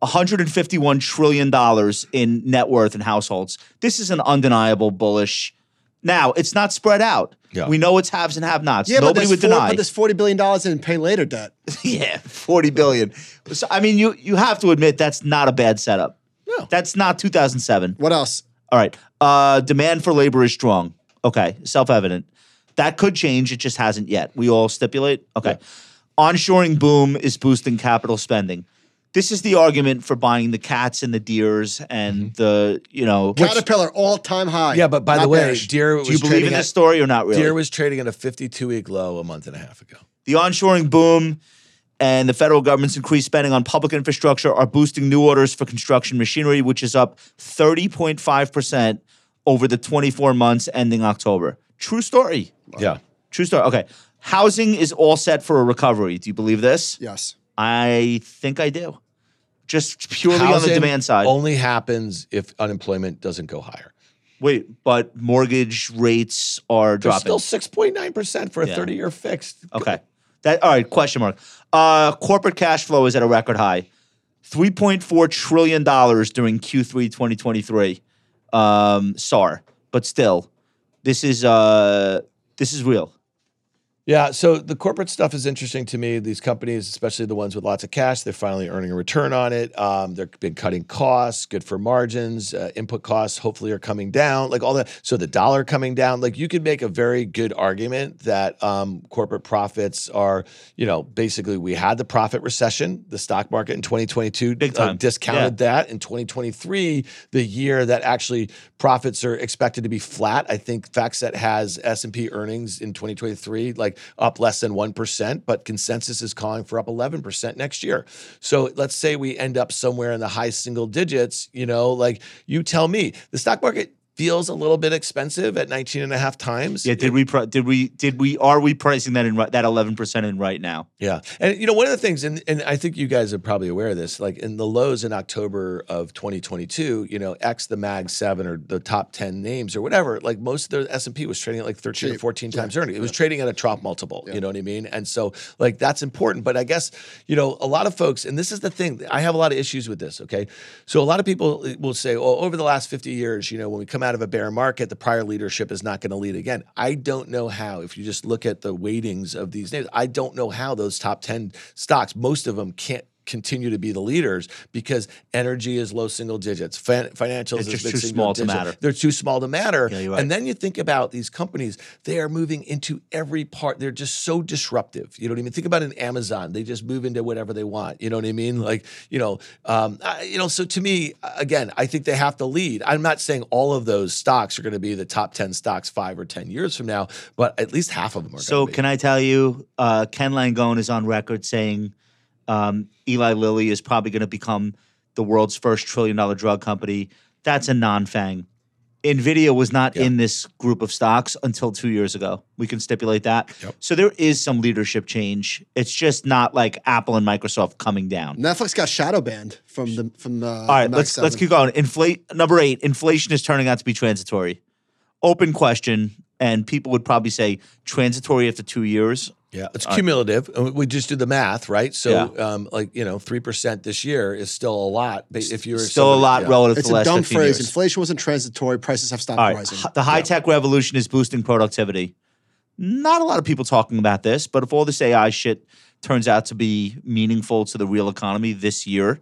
151 trillion dollars in net worth in households. This is an undeniable bullish. Now it's not spread out. Yeah. We know it's haves and have-nots. Yeah, but Nobody there's, would four, deny. but there's forty billion dollars in pay later debt. yeah, 40 billion. So, I mean, you you have to admit that's not a bad setup. No. That's not 2007. What else? All right. Uh, demand for labor is strong. Okay, self-evident. That could change. It just hasn't yet. We all stipulate. Okay. Onshoring boom is boosting capital spending. This is the argument for buying the cats and the deers and mm-hmm. the you know. Caterpillar all time high. yeah, but by Not the way, bearish. Deere was do you believe trading in at, this story or not really? Deere was trading at a 52 week low a month and a half ago. The onshoring boom and the federal government's increased spending on public infrastructure are boosting new orders for construction machinery, which is up 30.5% over the 24 months ending October. True story. Yeah. True story. Okay. Housing is all set for a recovery. Do you believe this? yes. I think I do. Just purely on the demand side. Only happens if unemployment doesn't go higher. Wait, but mortgage rates are They're dropping. still 6.9% for a Yeah. 30 year fixed. Okay. That all right, question mark. Uh corporate cash flow is at a record high. 3.4 trillion dollars during Q3 2023. Um SAR. But still, this is uh this is real. Yeah, so the corporate stuff is interesting to me. These companies, especially the ones with lots of cash, they're finally earning a return on it. Um, they've been cutting costs, good for margins. Uh, input costs hopefully are coming down, like all that. So the dollar coming down, like you could make a very good argument that um, corporate profits are, you know, basically we had the profit recession, the stock market in 2022 Big uh, discounted that. In 2023, the year that actually profits are expected to be flat, I think FactSet has S&P earnings in 2023 like up less than 1%, but consensus is calling for up 11% next year. So let's say we end up somewhere in the high single digits, you know, like you tell me, the stock market feels a little bit expensive at 19 and a half times. Yeah, did we pri- did we did we are we pricing that in right, that 11% in right now? Yeah. And you know, one of the things, and, and I think you guys are probably aware of this, like in the lows in October of 2022, you know, X the Mag 7 or the top 10 names or whatever, like most of the S&P was trading at like 13 or Cheap. 14 times Yeah. earnings. It was trading at a trough multiple, you know what I mean? And so like that's important. But I guess, you know, a lot of folks, and this is the thing, I have a lot of issues with this, okay? So a lot of people will say, oh, over the last 50 years, you know, when we come out out of a bear market, the prior leadership is not going to lead again. I don't know how. If you just look at the weightings of these names, I don't know how those top ten stocks, most of them can't continue to be the leaders because energy is low single digits, fin- financials It's is just too small to matter. They're too small to matter. Yeah, right. And then you think about these companies; they are moving into every part. They're just so disruptive. You know what I mean? Think about an Amazon; they just move into whatever they want. You know what I mean? Like you know, um, I, you know. So to me, again, I think they have to lead. I'm not saying all of those stocks are going to be the top ten stocks five or ten years from now, but at least half of them are. So can I tell you, uh, Ken Langone is on record saying um, Eli Lilly is probably going to become the world's first trillion dollar drug company. That's a non-fang. Nvidia was not Yeah. in this group of stocks until two years ago. We can stipulate that. Yep. So there is some leadership change. It's just not like Apple and Microsoft coming down. Netflix got shadow banned from the from the. All right, let's let's keep going. Inflate number eight. Inflation is turning out to be transitory. Open question, and people would probably say transitory after two years. Yeah, it's cumulative. and We just do the math, right? So, Yeah. um, like you know, three percent this year is still a lot. But if you're Still a lot yeah. relative It's to the a last dumb 15 phrase. years. Inflation wasn't transitory. Prices have stopped All right, rising. the high tech revolution is boosting productivity. Not a lot of people talking about this, but if all this AI shit turns out to be meaningful to the real economy this year,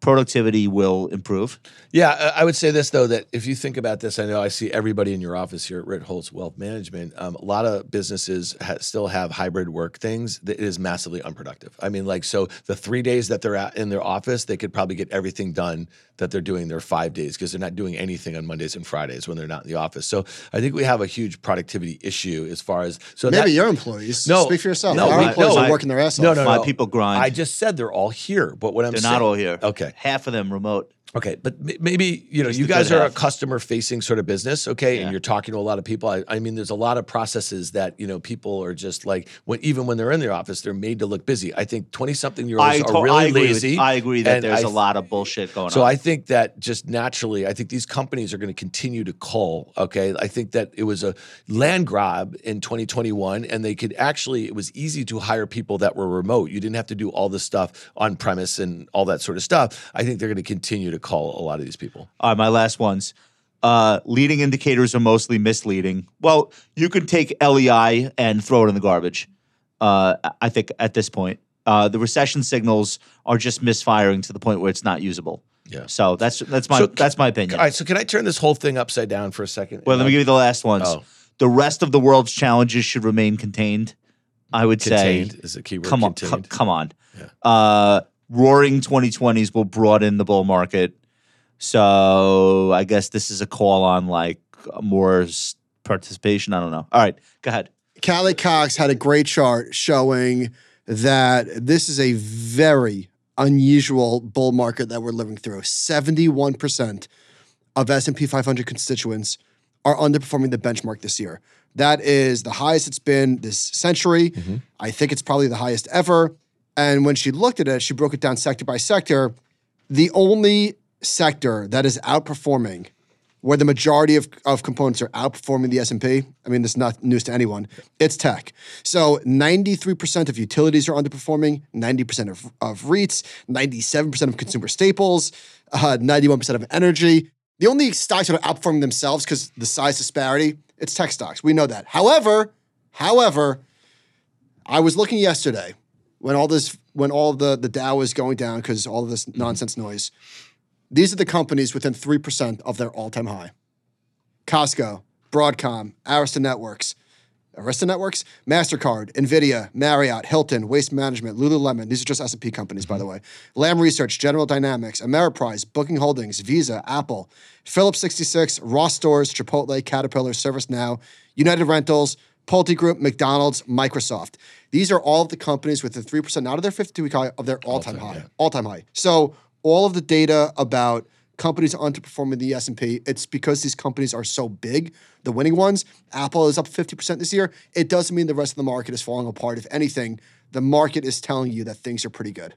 productivity will improve. Yeah, I would say this though that if you think about this, I know I see everybody in your office here at Ritholtz Wealth Management. Um, a lot of businesses ha- still have hybrid work things that is massively unproductive. I mean, like so the three days that they're at in their office, they could probably get everything done that they're doing their five days because they're not doing anything on Mondays and Fridays when they're not in the office. So I think we have a huge productivity issue as far as so Maybe that- your employees. No, speak for yourself. no, Our we- employees no, are I- working their ass no, off. no, My no. people grind. I just said they're all here, but what I'm They're saying, not all here. Okay. Half of them remote. Okay, but maybe you know Just you guys are a customer facing sort of business, okay, Yeah. and you're talking to a lot of people. I, I mean, there's a lot of processes that you know people are just like when even when they're in their office, they're made to look busy. I think twenty something year olds I, are really I agree with- lazy. I agree that there's I a lot of bullshit going so on. So I think that just naturally, I think these companies are going to continue to cull. Okay, I think that it was a land grab in 2021, and they could actually it was easy to hire people that were remote. You didn't have to do all this stuff on premise and all that sort of stuff. I think they're going to continue to call a lot of these people. All right, my last ones. Uh, leading indicators are mostly misleading. Well, you can take LEI and throw it in the garbage. Uh, I think at this point, uh, the recession signals are just misfiring to the point where it's not usable. Yeah. So that's that's my So- that's my opinion. All right, so can I turn this whole thing upside down for a second? Well, let me give you the last ones. Oh. The rest of the world's challenges should remain contained. I would contained say. is a keyword. Come on, contained. co- come on. Yeah. Uh, roaring 2020s will broaden the bull market. So I guess this is a call on like more participation. I don't know. All right, go ahead. Callie Cox had a great chart showing that this is a very unusual bull market that we're living through. 71% of S&P 500 constituents are underperforming the benchmark this year. That is the highest it's been this century. Mm-hmm. I think it's probably the highest ever. And when she looked at it, she broke it down sector by sector. The only sector that is outperforming where the majority of, of components are outperforming the S&P, I mean, this is not news to anyone, it's tech. So 93% of utilities are underperforming, 90% of, of REITs, 97% of consumer staples, uh, 91% of energy. The only stocks that are outperforming themselves because the size disparity, it's tech stocks. We know that. However, however, I was looking yesterday when all this, when all the, the Dow is going down because all of this mm-hmm. nonsense noise. These are the companies within 3% of their all time high Costco, Broadcom, Arista Networks, Arista Networks, MasterCard, NVIDIA, Marriott, Hilton, Waste Management, Lululemon. These are just S&P companies, by the mm-hmm. way. Lam Research, General Dynamics, Ameriprise, Booking Holdings, Visa, Apple, Phillips 66, Ross Stores, Chipotle, Caterpillar, ServiceNow, United Rentals, Pulte Group, McDonald's, Microsoft. These are all of the companies within 3%, not of their 52-week high, of their all-time high. All-time high. So all of the data about companies underperforming the S&P, it's because these companies are so big, the winning ones. Apple is up 50% this year. It doesn't mean the rest of the market is falling apart. If anything, the market is telling you that things are pretty good.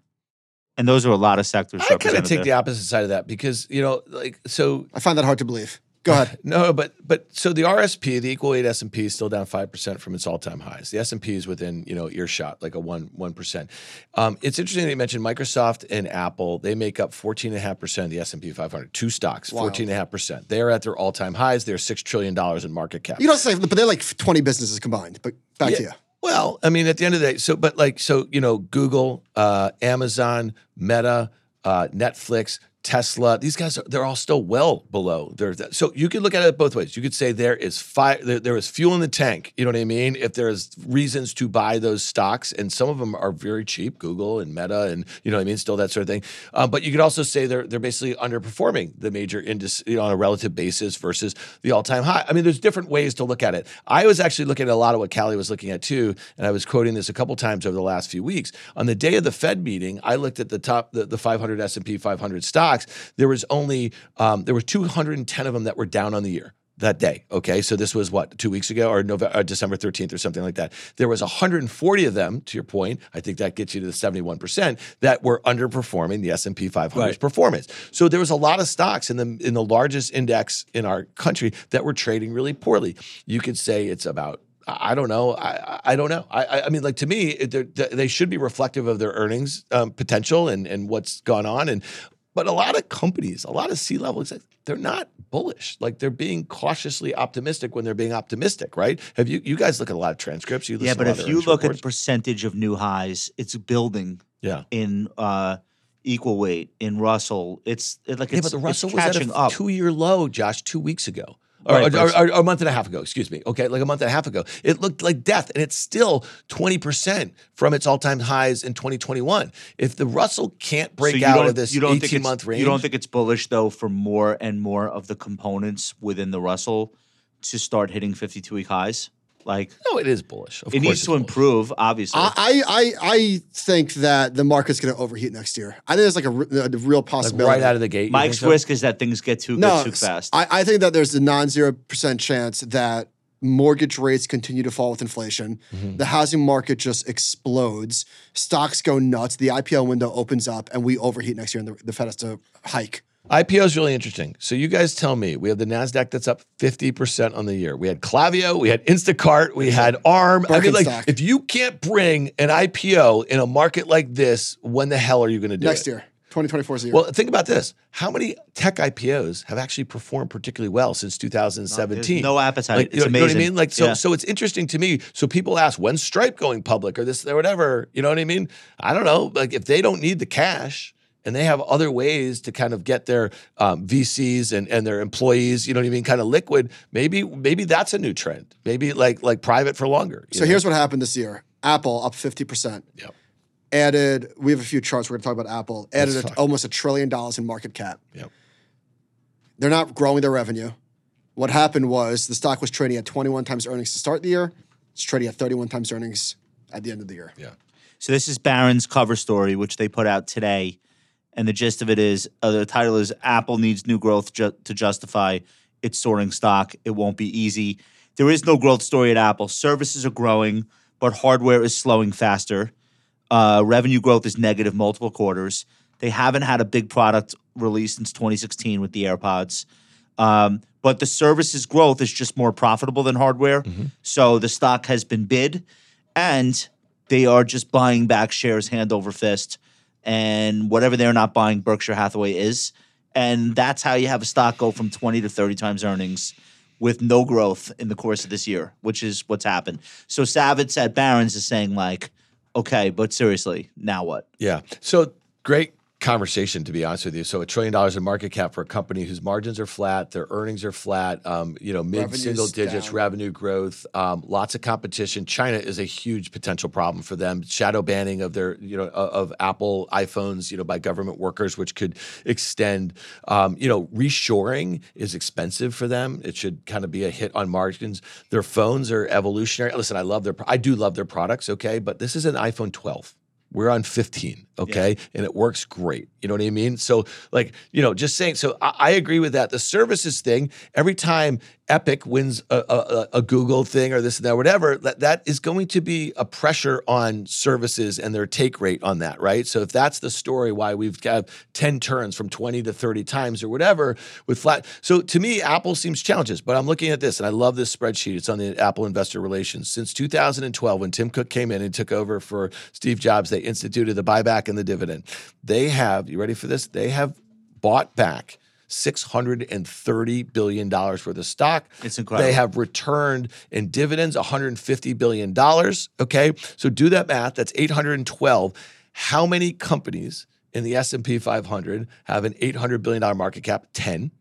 And those are a lot of sectors. I kind of take there. the opposite side of that because you know, like, so I find that hard to believe. Go ahead. No, but but so the RSP, the equal weight S and P, is still down five percent from its all time highs. The S and P is within you know earshot, like a one one percent. Um, it's interesting that you mentioned Microsoft and Apple. They make up fourteen and a half percent of the S and P 500. Two stocks, fourteen and a half percent. They are at their all time highs. They're six trillion dollars in market cap. You don't say, but they're like 20 businesses combined. But back Yeah. to you. Well, I mean, at the end of the day, so but like so, you know, Google, uh, Amazon, Meta, uh, Netflix, Tesla, these guys are they're all still well below their so you could look at it both ways. You could say there is fire there, there is fuel in the tank, you know what I mean? If there's reasons to buy those stocks, and some of them are very cheap, Google and Meta, and you know what I mean, still that sort of thing. Uh, but you could also say they're they're basically underperforming the major industry you know, on a relative basis versus the all-time high. I mean, there's different ways to look at it. I was actually looking at a lot of what Callie was looking at too, and I was quoting this a couple times over the last few weeks. On the day of the Fed meeting, I looked at the top the, the 500 S&P 500 stocks. There was only um, there were 210 of them that were down on the year that day. Okay, so this was what two weeks ago or November, uh, December 13th or something like that. There was 140 of them. To your point, I think that gets you to the 71 percent that were underperforming the S&P 500's Right. performance. So there was a lot of stocks in the in the largest index in our country that were trading really poorly. You could say it's about. I don't know. I I- don't know. I I- mean, like to me, they should be reflective of their earnings um, potential and and what's gone on. And but a lot of companies, a lot of C level execs, they're not bullish. Like they're being cautiously optimistic when they're being optimistic, right? Have you you guys look at a lot of transcripts? You Yeah, but if you look at the percentage of new highs, it's building yeah. in uh, equal weight in Russell. It's it, like Yeah, it's, but the Russell was at a up. two-year low, Josh, two weeks ago. Or, Right, or, or- or a month and a half ago, excuse me. Okay, like a month and a half ago. It looked like death, and it's still 20% from its all-time highs in 2021. If the Russell can't break So out of this you don't think it's- 18-month range, You don't think it's bullish though for more and more of the components within the Russell to start hitting 52 week highs? Like no, it is bullish. Of it course needs it's to bullish. improve, obviously. I, I I I think that the market's going to overheat next year. I think there's like a, a real Like possibility. right out of the gate. Mike's so? risk is that things get too no, good too fast. I, I think that there's a non-zero percent chance that mortgage rates continue to fall with inflation. Mm-hmm. The housing market just explodes. Stocks go nuts. The IPO window opens up, and we overheat next year, and the, the Fed has to hike. IPO is really interesting. So you guys tell me, we have the Nasdaq that's up fifty percent on the year. We had Klaviyo, we had Instacart, we had ARM. I mean, like if you can't bring an IPO in a market like this, when the hell are you going to do it? next it? year. 2024 is the year. Well, think about this: how many tech IPOs have actually performed particularly well since 2017? no appetite. Like, you It's know, you know what I amazing. mean? Like, so, Yeah. so it's interesting to me. So people ask, when's Stripe going public or this or whatever? You know what I mean? I don't know. Like, if they don't need the cash and they have other ways to kind of get their um, VCs and, and their employees, you know what I mean, kind of liquid, maybe maybe that's a new trend. Maybe like like private for longer. So know? here's what happened this year. Apple up 50%. Yep. Added, we have a few charts we're going to talk about Apple. Added a- almost a trillion dollars in market cap. Yep. They're not growing their revenue. What happened was the stock was trading at 21 times earnings to start the year. It's trading at 31 times earnings at the end of the year. yeah. So this is Barron's cover story, which they put out today, and the gist of it is uh, the title is Apple needs new growth ju- to justify its soaring stock. It won't be easy. There is no growth story at Apple. Services are growing, but hardware is slowing faster. Uh, revenue growth is negative multiple quarters. They haven't had a big product release since 2016 with the AirPods. Um, but the services growth is just more profitable than hardware. So the stock has been bid, and they are just buying back shares hand over fist. And whatever they're not buying, Berkshire Hathaway is. And that's how you have a stock go from 20 to 30 times earnings with no growth in the course of this year, which is what's happened. So Savitz at Barron's is saying, like, okay, but seriously, now what? Yeah. So great conversation, to be honest with you. So a trillion dollars in market cap for a company whose margins are flat, their earnings are flat, um, you know, mid single digits down. revenue growth, um, lots of competition. China is a huge potential problem for them. Shadow banning of their, you know, of Apple iPhones, you know, by government workers, which could extend, um, you know, reshoring is expensive for them. It should kind of be a hit on margins. Their phones are evolutionary. Listen, I love their, I do love their products, okay, but this is an iPhone 12. We're on 15, okay? And it works great. You know what I mean? So, like, you know, just saying, so I, I agree with that. The services thing, every time Epic wins a, a, a Google thing or this and that, whatever, that, that is going to be a pressure on services and their take rate on that, right? So if that's the story why we've got 10 turns from 20 to 30 times or whatever with flat. So to me, Apple seems challenges, but I'm looking at this and I love this spreadsheet. It's on the Apple Investor Relations. Since 2012, when Tim Cook came in and took over for Steve Jobs, they instituted the buyback and the dividend. They have, you ready for this? They have bought back $630 billion worth of stock. It's incredible. They have returned in dividends $150 billion. Okay. So do that math. That's 812. How many companies in the S&P 500 have an $800 billion market cap? 10.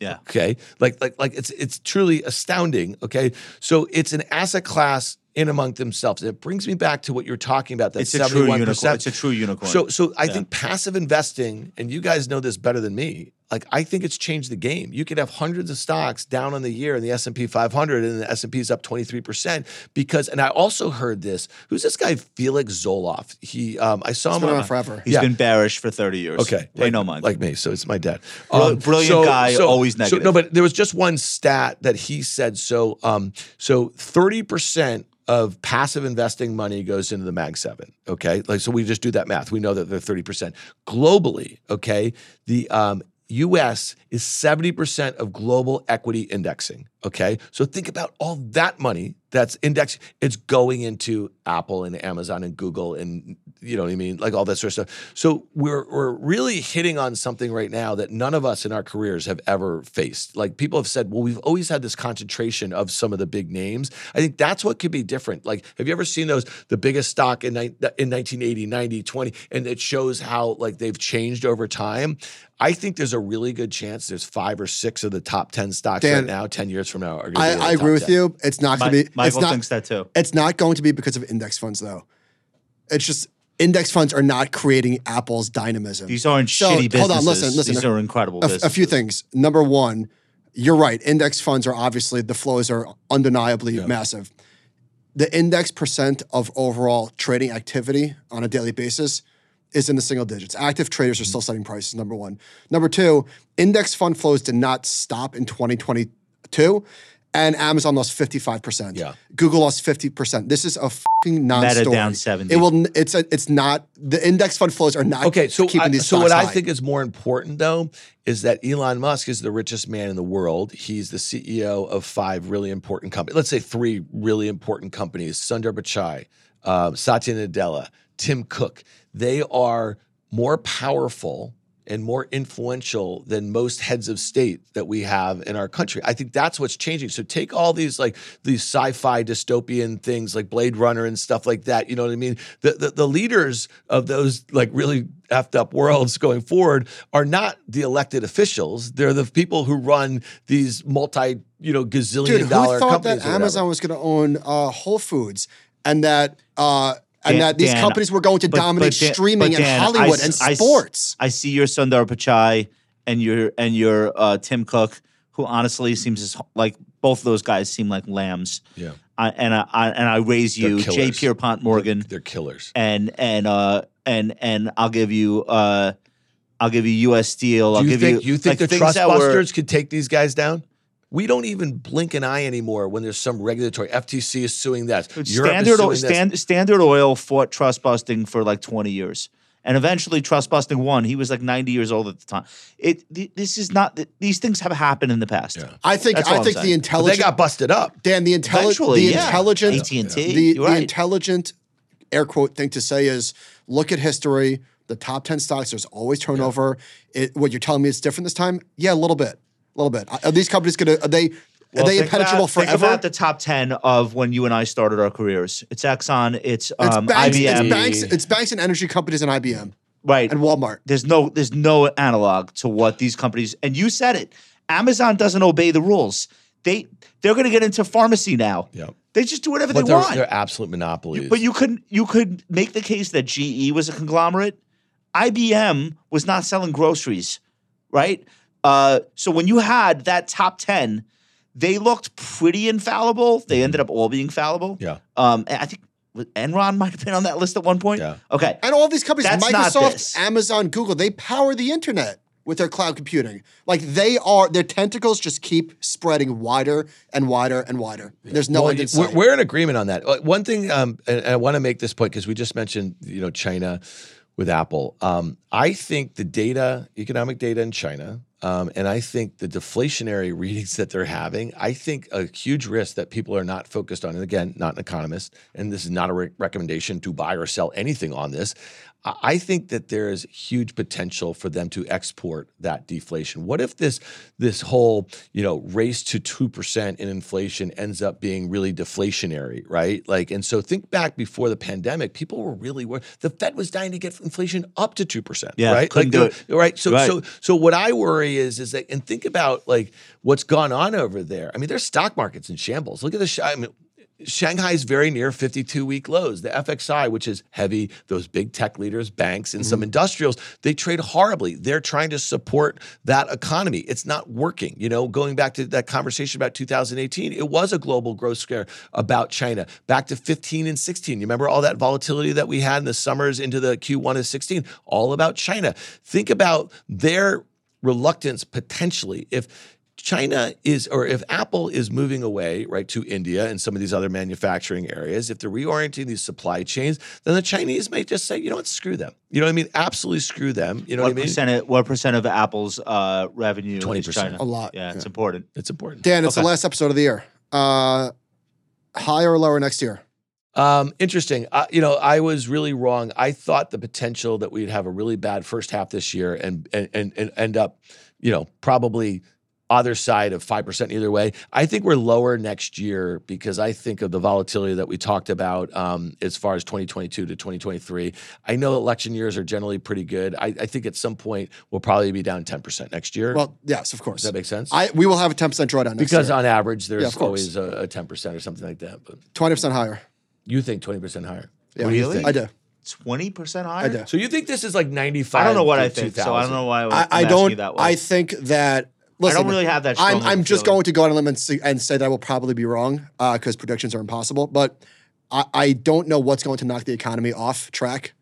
Yeah. Okay. Like, like, like it's it's truly astounding. Okay. So it's an asset class in among themselves. And it brings me back to what you're talking about. That It's a true unicorn. It's a true unicorn. So, so I Yeah. think passive investing, and you guys know this better than me. Like I think it's changed the game. You could have hundreds of stocks down on the year in the S and P 500, and the S and P is up 23 percent because. And I also heard this. Who's this guy? Felix Zulauf. He, um, I saw It's him on around forever. He's Yeah. been bearish for 30 years. Okay, Pay like, no mind. like me. So it's my dad. Um, Brill- brilliant guy, always So, negative. no, but there was just one stat that he said. So, um, so thirty percent of passive investing money goes into the Mag Seven. Okay, like so we just do that math. We know that they're thirty percent globally. Okay, the um, U.S. is seventy percent of global equity indexing. Okay, so think about all that money that's indexed. It's going into Apple and Amazon and Google and you know what I mean, like all that sort of stuff. So we're we're really hitting on something right now that none of us in our careers have ever faced. Like people have said, well, we've always had this concentration of some of the big names. I think that's what could be different. Like, have you ever seen those the biggest stock in in 1980, 90, 20, and it shows how like they've changed over time. I think there's a really good chance there's five or six of the top 10 stocks Dan, right now, 10 years from now. Are gonna I, be I agree with 10. you. It's not going to be. it's Michael not. thinks that too. It's not going to be because of index funds, though. It's just index funds are not creating Apple's dynamism. These aren't So, shitty businesses. hold on, listen, listen. These are incredible a, businesses. a few things. Number one, you're right. Index funds are obviously the flows are undeniably massive. The index percent of overall trading activity on a daily basis is in the single digits. Active traders are mm-hmm. still setting prices. Number one. Number two, index fund flows did not stop in 2022. And Amazon lost 55%. Yeah. Google lost 50%. This is a fucking non-story. down 70. It will it's a, it's not the index fund flows are not Okay, so keeping I, these so stocks what I think is more important though is that Elon Musk is the richest man in the world. He's the CEO of five really important companies. Let's say three really important companies: Sundar Pichai, uh, Satya Nadella, Tim Cook. They are more powerful and more influential than most heads of state that we have in our country. I think that's what's changing. So take all these like these sci-fi dystopian things like Blade Runner and stuff like that. You know what I mean? The the, the leaders of those like really effed up worlds going forward are not the elected officials. They're the people who run these multi you know gazillion Dude, who dollar thought companies. that. Amazon was going to own uh, Whole Foods and that uh, and Dan- that these Dan, companies were going to but- dominate but Dan- streaming but and Dan, I Hollywood and sports? I see your Sundar Pichai and your and your uh, Tim Cook, who honestly seems as, like both of those guys seem like lambs. Yeah. I, and I, I and I raise you, J. Pierpont Morgan, They're killers. and and uh and and I'll give you uh I'll give you U.S. Steel. I'll you give think you you think like, the things trust that were- busters could take these guys down? We don't even blink an eye anymore when there's some regulatory. FTC is suing that. Europe is Standard suing Oil, this. Stand, Standard Oil fought trust busting for like 20 years. And eventually trust busting won. He was like 90 years old at the time. It th- this is not th- these things have happened in the past. Yeah. I think That's I think the intelligence they got busted up. Dan the intelligent the yeah. intelligent AT&T, the, you're the right. intelligent air quote thing to say is look at history. The top ten stocks, there's always turnover. It, what you're telling me is different this time? Yeah, a little bit, a little bit. Are these companies gonna? Are they? Well, are they think impenetrable about, Think forever? about the top 10 of when you and I started our careers. It's Exxon, it's, it's um, banks. IBM. It's banks. It's banks and energy companies and IBM right. and Walmart. There's no there's no analog to what these companies and you said it. Amazon doesn't obey the rules. They they're going to get into pharmacy now. Yeah. They just do whatever But they they're, want. they're absolute monopolies. But you could you could make the case that GE was a conglomerate. IBM was not selling groceries, right? Uh, so when you had that top ten, they looked pretty infallible. They ended up all being fallible. Yeah. Um, I think Enron might have been on that list at one point. Yeah. Okay. And all these companies, That's Microsoft. Amazon, Google, they power the internet. with their cloud computing. Like they are, their tentacles just keep spreading wider and wider and wider. There's no Well, end in we're, sight. we're in agreement on that. One thing, um, and, and I want to make this point because we just mentioned, you know, China with Apple. Um, I think the data, economic data in China, um, and I think the deflationary readings that they're having, I think a huge risk that people are not focused on. And again, not an economist, and this is not a re- recommendation to buy or sell anything on this. I think that there is huge potential for them to export that deflation. What if this this whole you know race to two percent in inflation ends up being really deflationary, right? Like, and so think back before the pandemic, people were really worried. The Fed was dying to get inflation up to two percent, Yeah, right? couldn't like, do the- right. So, Right. so, so what I worry is, is that, and think about like what's gone on over there. I mean, there's stock markets in shambles. Look at the. I mean, Shanghai is very near 52 week lows. The FXI, which is heavy, those big tech leaders, banks, and Mm-hmm. some industrials, they trade horribly. They're trying to support that economy. It's not working. You know, going back to that conversation about 2018, it was a global growth scare about China. Back to 15 and 16. You remember all that volatility that we had in the summers into the Q1 of 16? All about China. Think about their reluctance potentially if China is, or if Apple is moving away, right, to India and some of these other manufacturing areas, if they're reorienting these supply chains, then the Chinese may just say, you know what, screw them. You know what I mean? Absolutely screw them. You know What what I mean? percent? Of, what percent of Apple's uh, revenue? 20%. China? A lot, Yeah, it's yeah. important. It's important. Dan, it's the last episode of the year. Uh, higher or lower next year? Um, interesting. Uh, you know, I was really wrong. I thought the potential that we'd have a really bad first half this year and and and, and end up, you know, probably other side of 5% either way. I think we're lower next year because I think of the volatility that we talked about um, as far as 2022 to 2023. I know election years are generally pretty good. I, I think at some point we'll probably be down 10% next year. Well, yes, of course. Does that make sense? I we will have a ten percent drawdown next because year. on average, there's Yeah, always a, a 10% or something like that. But Twenty percent higher. you think 20% higher. Yeah, What do you Really? think? I do. Twenty percent higher. I do. So you think this is like 95? I don't know what I think, so I don't know why I, I, I'm I don't. you that way. I think that. Listen, I don't really have that. I'm, of a I'm just feeling. going to go on a limb and, see, and say that I will probably be wrong because predictions are impossible. But I, I don't know what's going to knock the economy off track.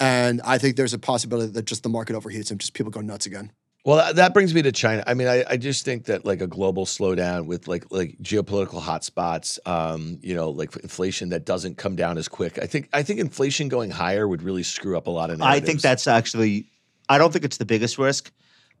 And I think there's a possibility that just the market overheats and just people go nuts again. Well, that- that brings me to China. I mean, I, I just think that like a global slowdown with like like geopolitical hotspots, um, you know, like inflation that doesn't come down as quick. I think I think inflation going higher would really screw up a lot of. I think that's actually. I don't think it's the biggest risk,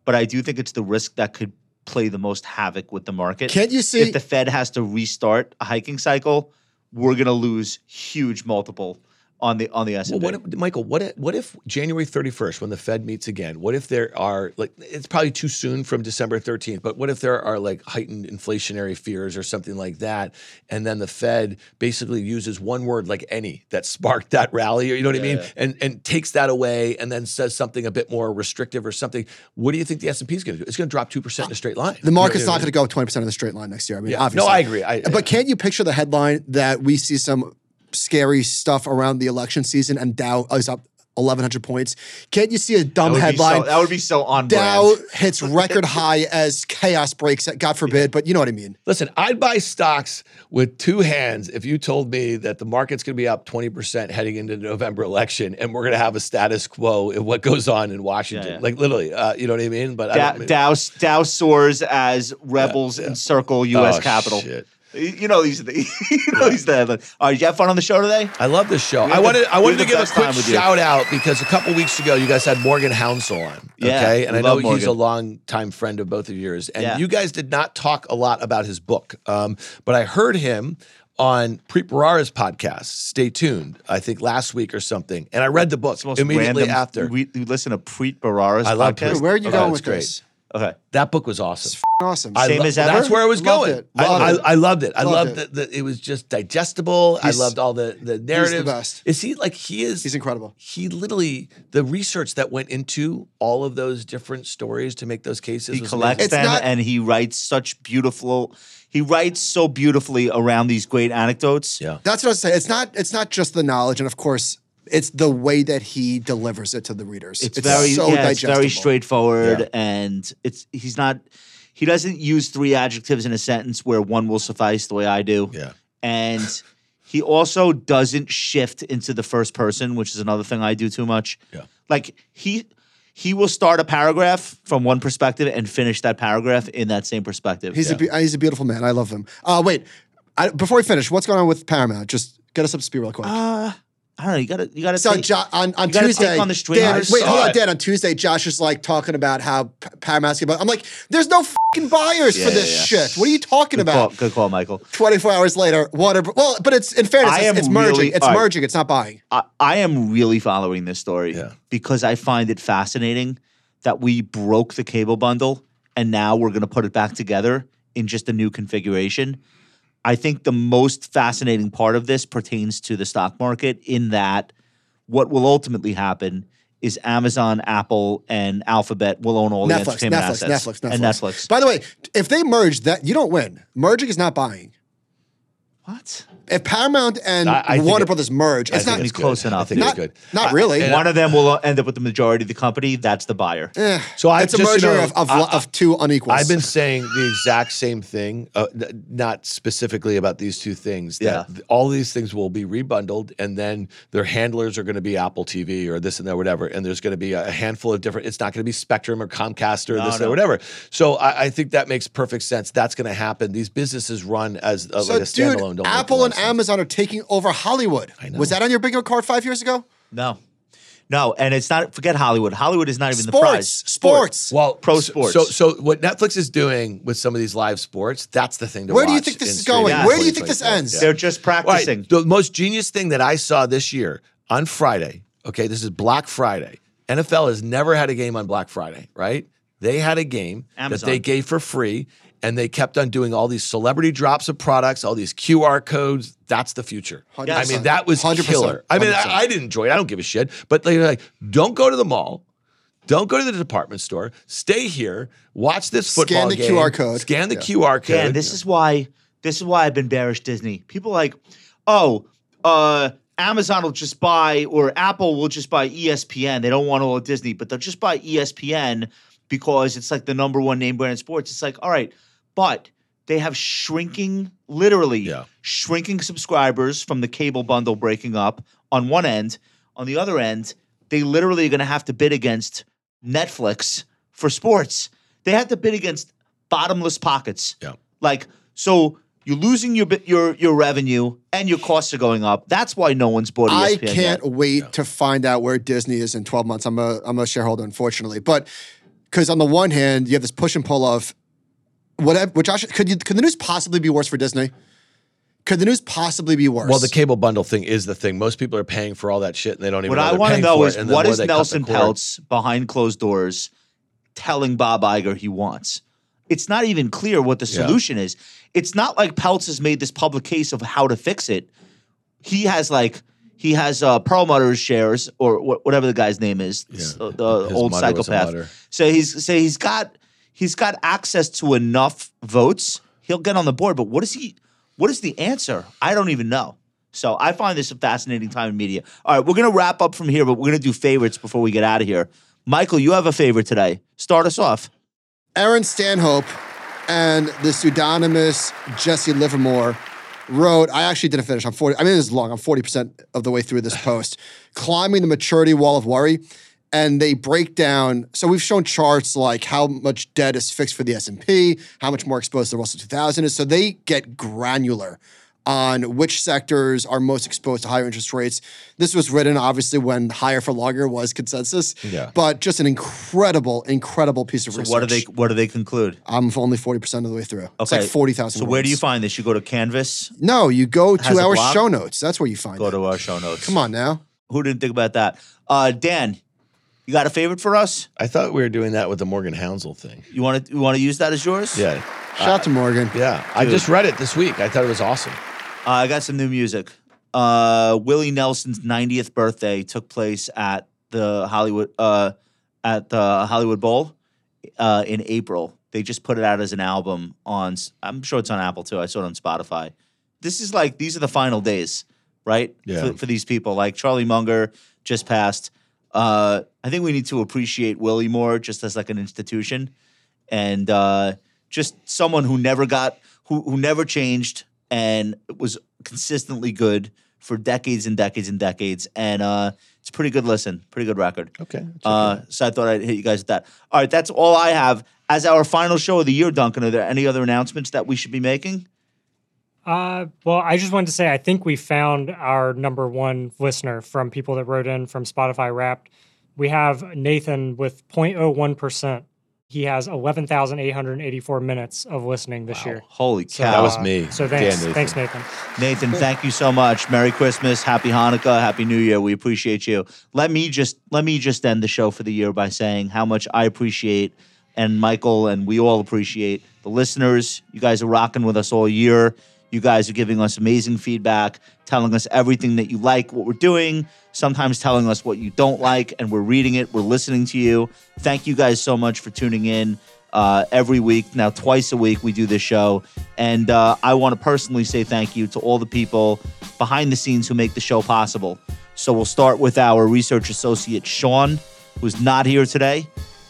but I do think it's the risk that could play the most havoc with the market. Can't you see? if the Fed has to restart a hiking cycle, we're going to lose huge multiple on the on the S Well, and what if, Michael? What if, what if January thirty first, when the Fed meets again? What if there are like it's probably too soon from December thirteenth, but what if there are like heightened inflationary fears or something like that, and then the Fed basically uses one word like any that sparked that rally, or you know what I mean, Yeah. and and takes that away, and then says something a bit more restrictive or something. What do you think the S and P is going to do? It's going to drop two percent in a straight line. the market's not going to go up 20% in the straight line next year. I mean, Yeah. obviously. No, I agree. I, But can't you picture the headline that we see some scary stuff around the election season and Dow is up 1,100 points? Can't you see a dumb that headline? so, that would be so on Dow brand. hits record high as chaos breaks. God forbid, but you know what I mean. Listen, I'd buy stocks with two hands if you told me that the market's going to be up 20% heading into the November election and we're going to have a status quo in what goes on in Washington. Yeah, yeah. Like literally, uh, you know what I mean? But I Dow, don't, Dow, Dow soars as rebels encircle U.S. Oh, Capitol. shit. You know he's the. You know these are the. All right, did you have fun on the show today? I love this show. I wanted the- I wanted to give a quick time shout out because a couple weeks ago you guys had Morgan Housel on. Yeah, okay. And I know love he's a Morgan. long time friend of both of yours. And Yeah. you guys did not talk a lot about his book. Um, but I heard him on Preet Bharara's podcast. Stay tuned. I think last week or something. And I read the book It's immediately random- after. We, we listen to Preet Bharara's I love podcast. Preet. Where are you Okay, going with great. this? Okay. that book was awesome. Awesome. I Same lo- as ever? That's where I was Loved going. it. I, Loved I, it. I loved it. I Loved loved it. that. It was just digestible. He's- I loved all the the narratives. best. Is he like he is? He's incredible. he literally the research that went into all of those different stories to make those cases. He was collects It's them not- and he writes such beautiful. He writes so beautifully around these great anecdotes. Yeah. That's what I was saying. It's not. It's not just the knowledge, and of course, it's the way that he delivers it to the readers. It's, very so yeah, it's very straightforward Yeah. and it's he's not he doesn't use three adjectives in a sentence where one will suffice the way I do. Yeah. And he also doesn't shift into the first person, which is another thing I do too much. Yeah. Like he he will start a paragraph from one perspective and finish that paragraph in that same perspective. He's a he's a beautiful man. I love him. Uh, wait, I, before we finish, what's going on with Paramount? Just get us up to speed real quick. uh, I don't know. You gotta you gotta so take- jo- on, on you Tuesday, on the Dan, wait, hold on, it. Dan. On Tuesday, Josh is like talking about how P- Paramount's about. I'm like, there's no fucking buyers Yeah, for this yeah, yeah. shit. What are you talking Good call, about? good call, Michael. 24 hours later, water. Well, but it's in fairness, I it's, am it's merging. really- it's all right. merging. It's not buying. I, I am really following this story Yeah. because I find it fascinating that we broke the cable bundle and now we're going to put it back together in just a new configuration. I think the most fascinating part of this pertains to the stock market in that what will ultimately happen is Amazon, Apple, and Alphabet will own all the Netflix, entertainment Netflix, assets. Netflix, Netflix, and Netflix. By the way, if they merge, that you don't win. Merging is not buying. What? If Paramount and I- I Warner it- Brothers merge, I it's think not it's close good. enough. I think not, it's good. not really. and One of them will end up with the majority of the company. That's the buyer. Eh, So I it's a just, you merger know, of, of, I- of two unequals. I've been saying the exact same thing, uh, not specifically about these two things. That Yeah. all these things will be rebundled, and then their handlers are going to be Apple TV or this and that, whatever. And there's going to be a handful of different. It's not going to be Spectrum or Comcast or No, this and no. that, whatever. So I, I think that makes perfect sense. That's going to happen. These businesses run as uh, so, like a standalone. dude, don't Apple lot and sense. Amazon are taking over Hollywood. I know. Was that on your bingo card five years ago? No. No, and it's not forget Hollywood. Hollywood is not even the Sports, prize. sports. sports. Well, Pro sports. So, so what Netflix is doing with some of these live sports, that's the thing to Where do you think this is going? streaming Where do you think this ends? Yeah. They're just All right, practicing. the most genius thing that I saw this year on Friday, okay, this is Black Friday. NFL has never had a game on Black Friday, right? They had a game Amazon. that they gave for free, and they kept on doing all these celebrity drops of products, all these QR codes. That's the future. I mean, that was 100%. killer. I mean, I, I didn't enjoy it. I don't give a shit. But they're like, don't go to the mall. Don't go to the department store. Stay here. Watch this football Scan the game. QR code. Scan the Yeah. QR code. Dan, this is why this is why I've been bearish Disney. People are like, oh, uh, Amazon will just buy or Apple will just buy ESPN. They don't want all of Disney, but they'll just buy ESPN because it's like the number one name brand in sports. It's like, all right, but they have shrinking, literally Yeah. shrinking subscribers from the cable bundle breaking up on one end. On the other end, they literally are going to have to bid against Netflix for sports. They have to bid against bottomless pockets. Yeah. Like so, you're losing your your your revenue and your costs are going up. That's why no one's bought E I ESPN can't yet. wait to find out where Disney is in 12 months. I'm a I'm a shareholder, unfortunately, but because on the one hand you have this push and pull of whatever. Which actually, could you could the news possibly be worse for Disney? Could the news possibly be worse? Well, the cable bundle thing is the thing. Most people are paying for all that shit and they don't even What know I want to know for it, is and the what more is they cut Nelson cord- Peltz behind closed doors telling Bob Iger he wants? It's not even clear what the Yeah. solution is. It's not like Peltz has made this public case of how to fix it. He has like he has uh, Perlmutter's shares or wh- whatever the guy's name is, Yeah. the, the His old mother was a psychopath. mother. So he's so he's got he's got access to enough votes. He'll get on the board, but what is he? What is the answer? I don't even know. So I find this a fascinating time in media. All right, we're gonna wrap up from here, but we're gonna do favorites before we get out of here. Michael, you have a favorite today. Start us off. Aaron Stanhope and the pseudonymous Jesse Livermore wrote, I actually didn't finish. I'm 40, I mean, this is long. I'm 40% of the way through this post. Climbing the maturity wall of worry. And they break down, so we've shown charts like how much debt is fixed for the S&P, how much more exposed the Russell 2000 is. So they get granular on which sectors are most exposed to higher interest rates. This was written obviously when higher for longer was consensus. Yeah. But just an incredible, incredible piece of So research. what do they what do they conclude? I'm only 40% of the way through. It's like 40,000 So where do you find this? You go to Canvas, No, you go to our show notes. That's where you find go it. to our show notes. Come on now. Who didn't think about that? Uh, Dan, you got a favorite for us? I thought we were doing that with the Morgan Housel thing. You want to you want to use that as yours? Yeah. Shout out to Morgan. Yeah. I just read it this week. I thought it was awesome. Uh, I got some new music. Uh, Willie Nelson's 90th birthday took place at the Hollywood uh, at the Hollywood Bowl uh, in April. They just put it out as an album on. I'm sure it's on Apple too. I saw it on Spotify. This is like these are the final days, right? Yeah. For, for these people, like Charlie Munger just passed. Uh, I think we need to appreciate Willie more, just as like an institution, and uh, just someone who never got who who never changed and was consistently good for decades and decades and decades, and uh, it's a pretty good listen, pretty good record. Okay. Uh, so I thought I'd hit you guys with that. All right, that's all I have. As our final show of the year, Duncan, are there any other announcements that we should be making? Uh, well, I just wanted to say I think we found our number one listener from people that wrote in from Spotify Wrapped. We have Nathan with 0.01%. He has 11,884 minutes of listening this year. Holy So, cow! That was uh, me. So thanks, Yeah, Nathan. thanks, Nathan. Nathan, thank you so much. Merry Christmas, Happy Hanukkah, Happy New Year. We appreciate you. Let me just let me just end the show for the year by saying how much I appreciate and Michael and we all appreciate the listeners. You guys are rocking with us all year. You guys are giving us amazing feedback, telling us everything that you like, what we're doing, sometimes telling us what you don't like, and we're reading it, we're listening to you. Thank you guys so much for tuning in uh, every week. Now, twice a week, we do this show. And uh, I want to personally say thank you to all the people behind the scenes who make the show possible. So we'll start with our research associate, Sean, who's not here today.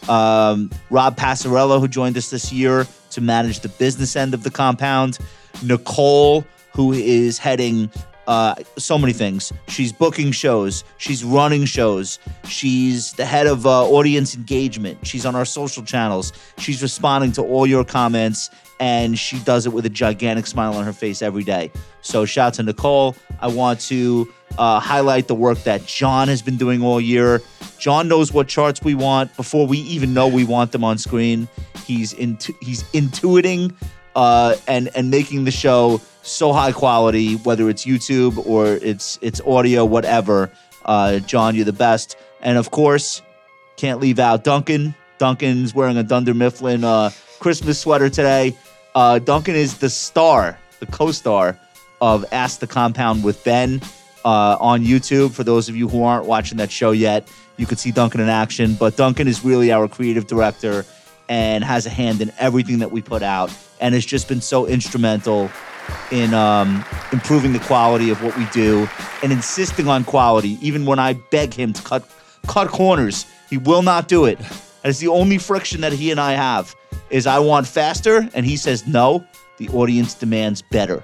Um, Rob Passarello, who joined us this year to manage the business end of the compound. Nicole, who is heading uh, so many things. She's booking shows. She's running shows. She's the head of uh, audience engagement. She's on our social channels. She's responding to all your comments, and she does it with a gigantic smile on her face every day. So, shout out to Nicole. I want to uh, highlight the work that John has been doing all year. John knows what charts we want before we even know we want them on screen. He's into he's intuiting uh, and and making the show so high quality, whether it's YouTube or it's it's audio, whatever. Uh, John, you're the best, and of course, can't leave out Duncan. Duncan's wearing a Dunder Mifflin uh, Christmas sweater today. Uh, Duncan is the star, the co-star of Ask the Compound with Ben uh, on YouTube. For those of you who aren't watching that show yet, you could see Duncan in action. But Duncan is really our creative director and has a hand in everything that we put out, and has just been so instrumental in um, improving the quality of what we do and insisting on quality. Even when I beg him to cut cut corners, he will not do it. And it's the only friction that he and I have is I want faster, and he says no. The audience demands better,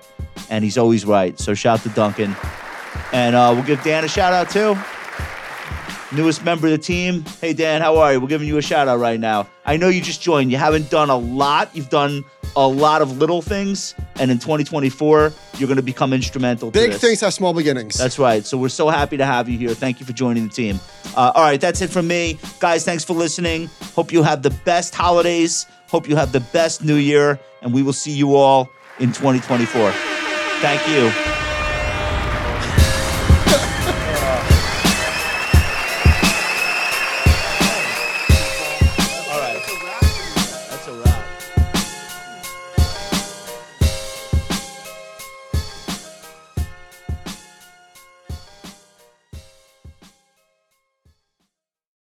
and he's always right. So shout to Duncan, and uh, we'll give Dan a shout out too. Newest member of the team. Hey Dan, how are you? We're giving you a shout out right now. I know you just joined. You haven't done a lot. You've done a lot of little things, and in 2024, you're going to become instrumental. Big things have small beginnings. That's right. So we're so happy to have you here. Thank you for joining the team. Uh, all right, that's it from me. Guys, thanks for listening. Hope you have the best holidays. Hope you have the best new year. And we will see you all in 2024. Thank you.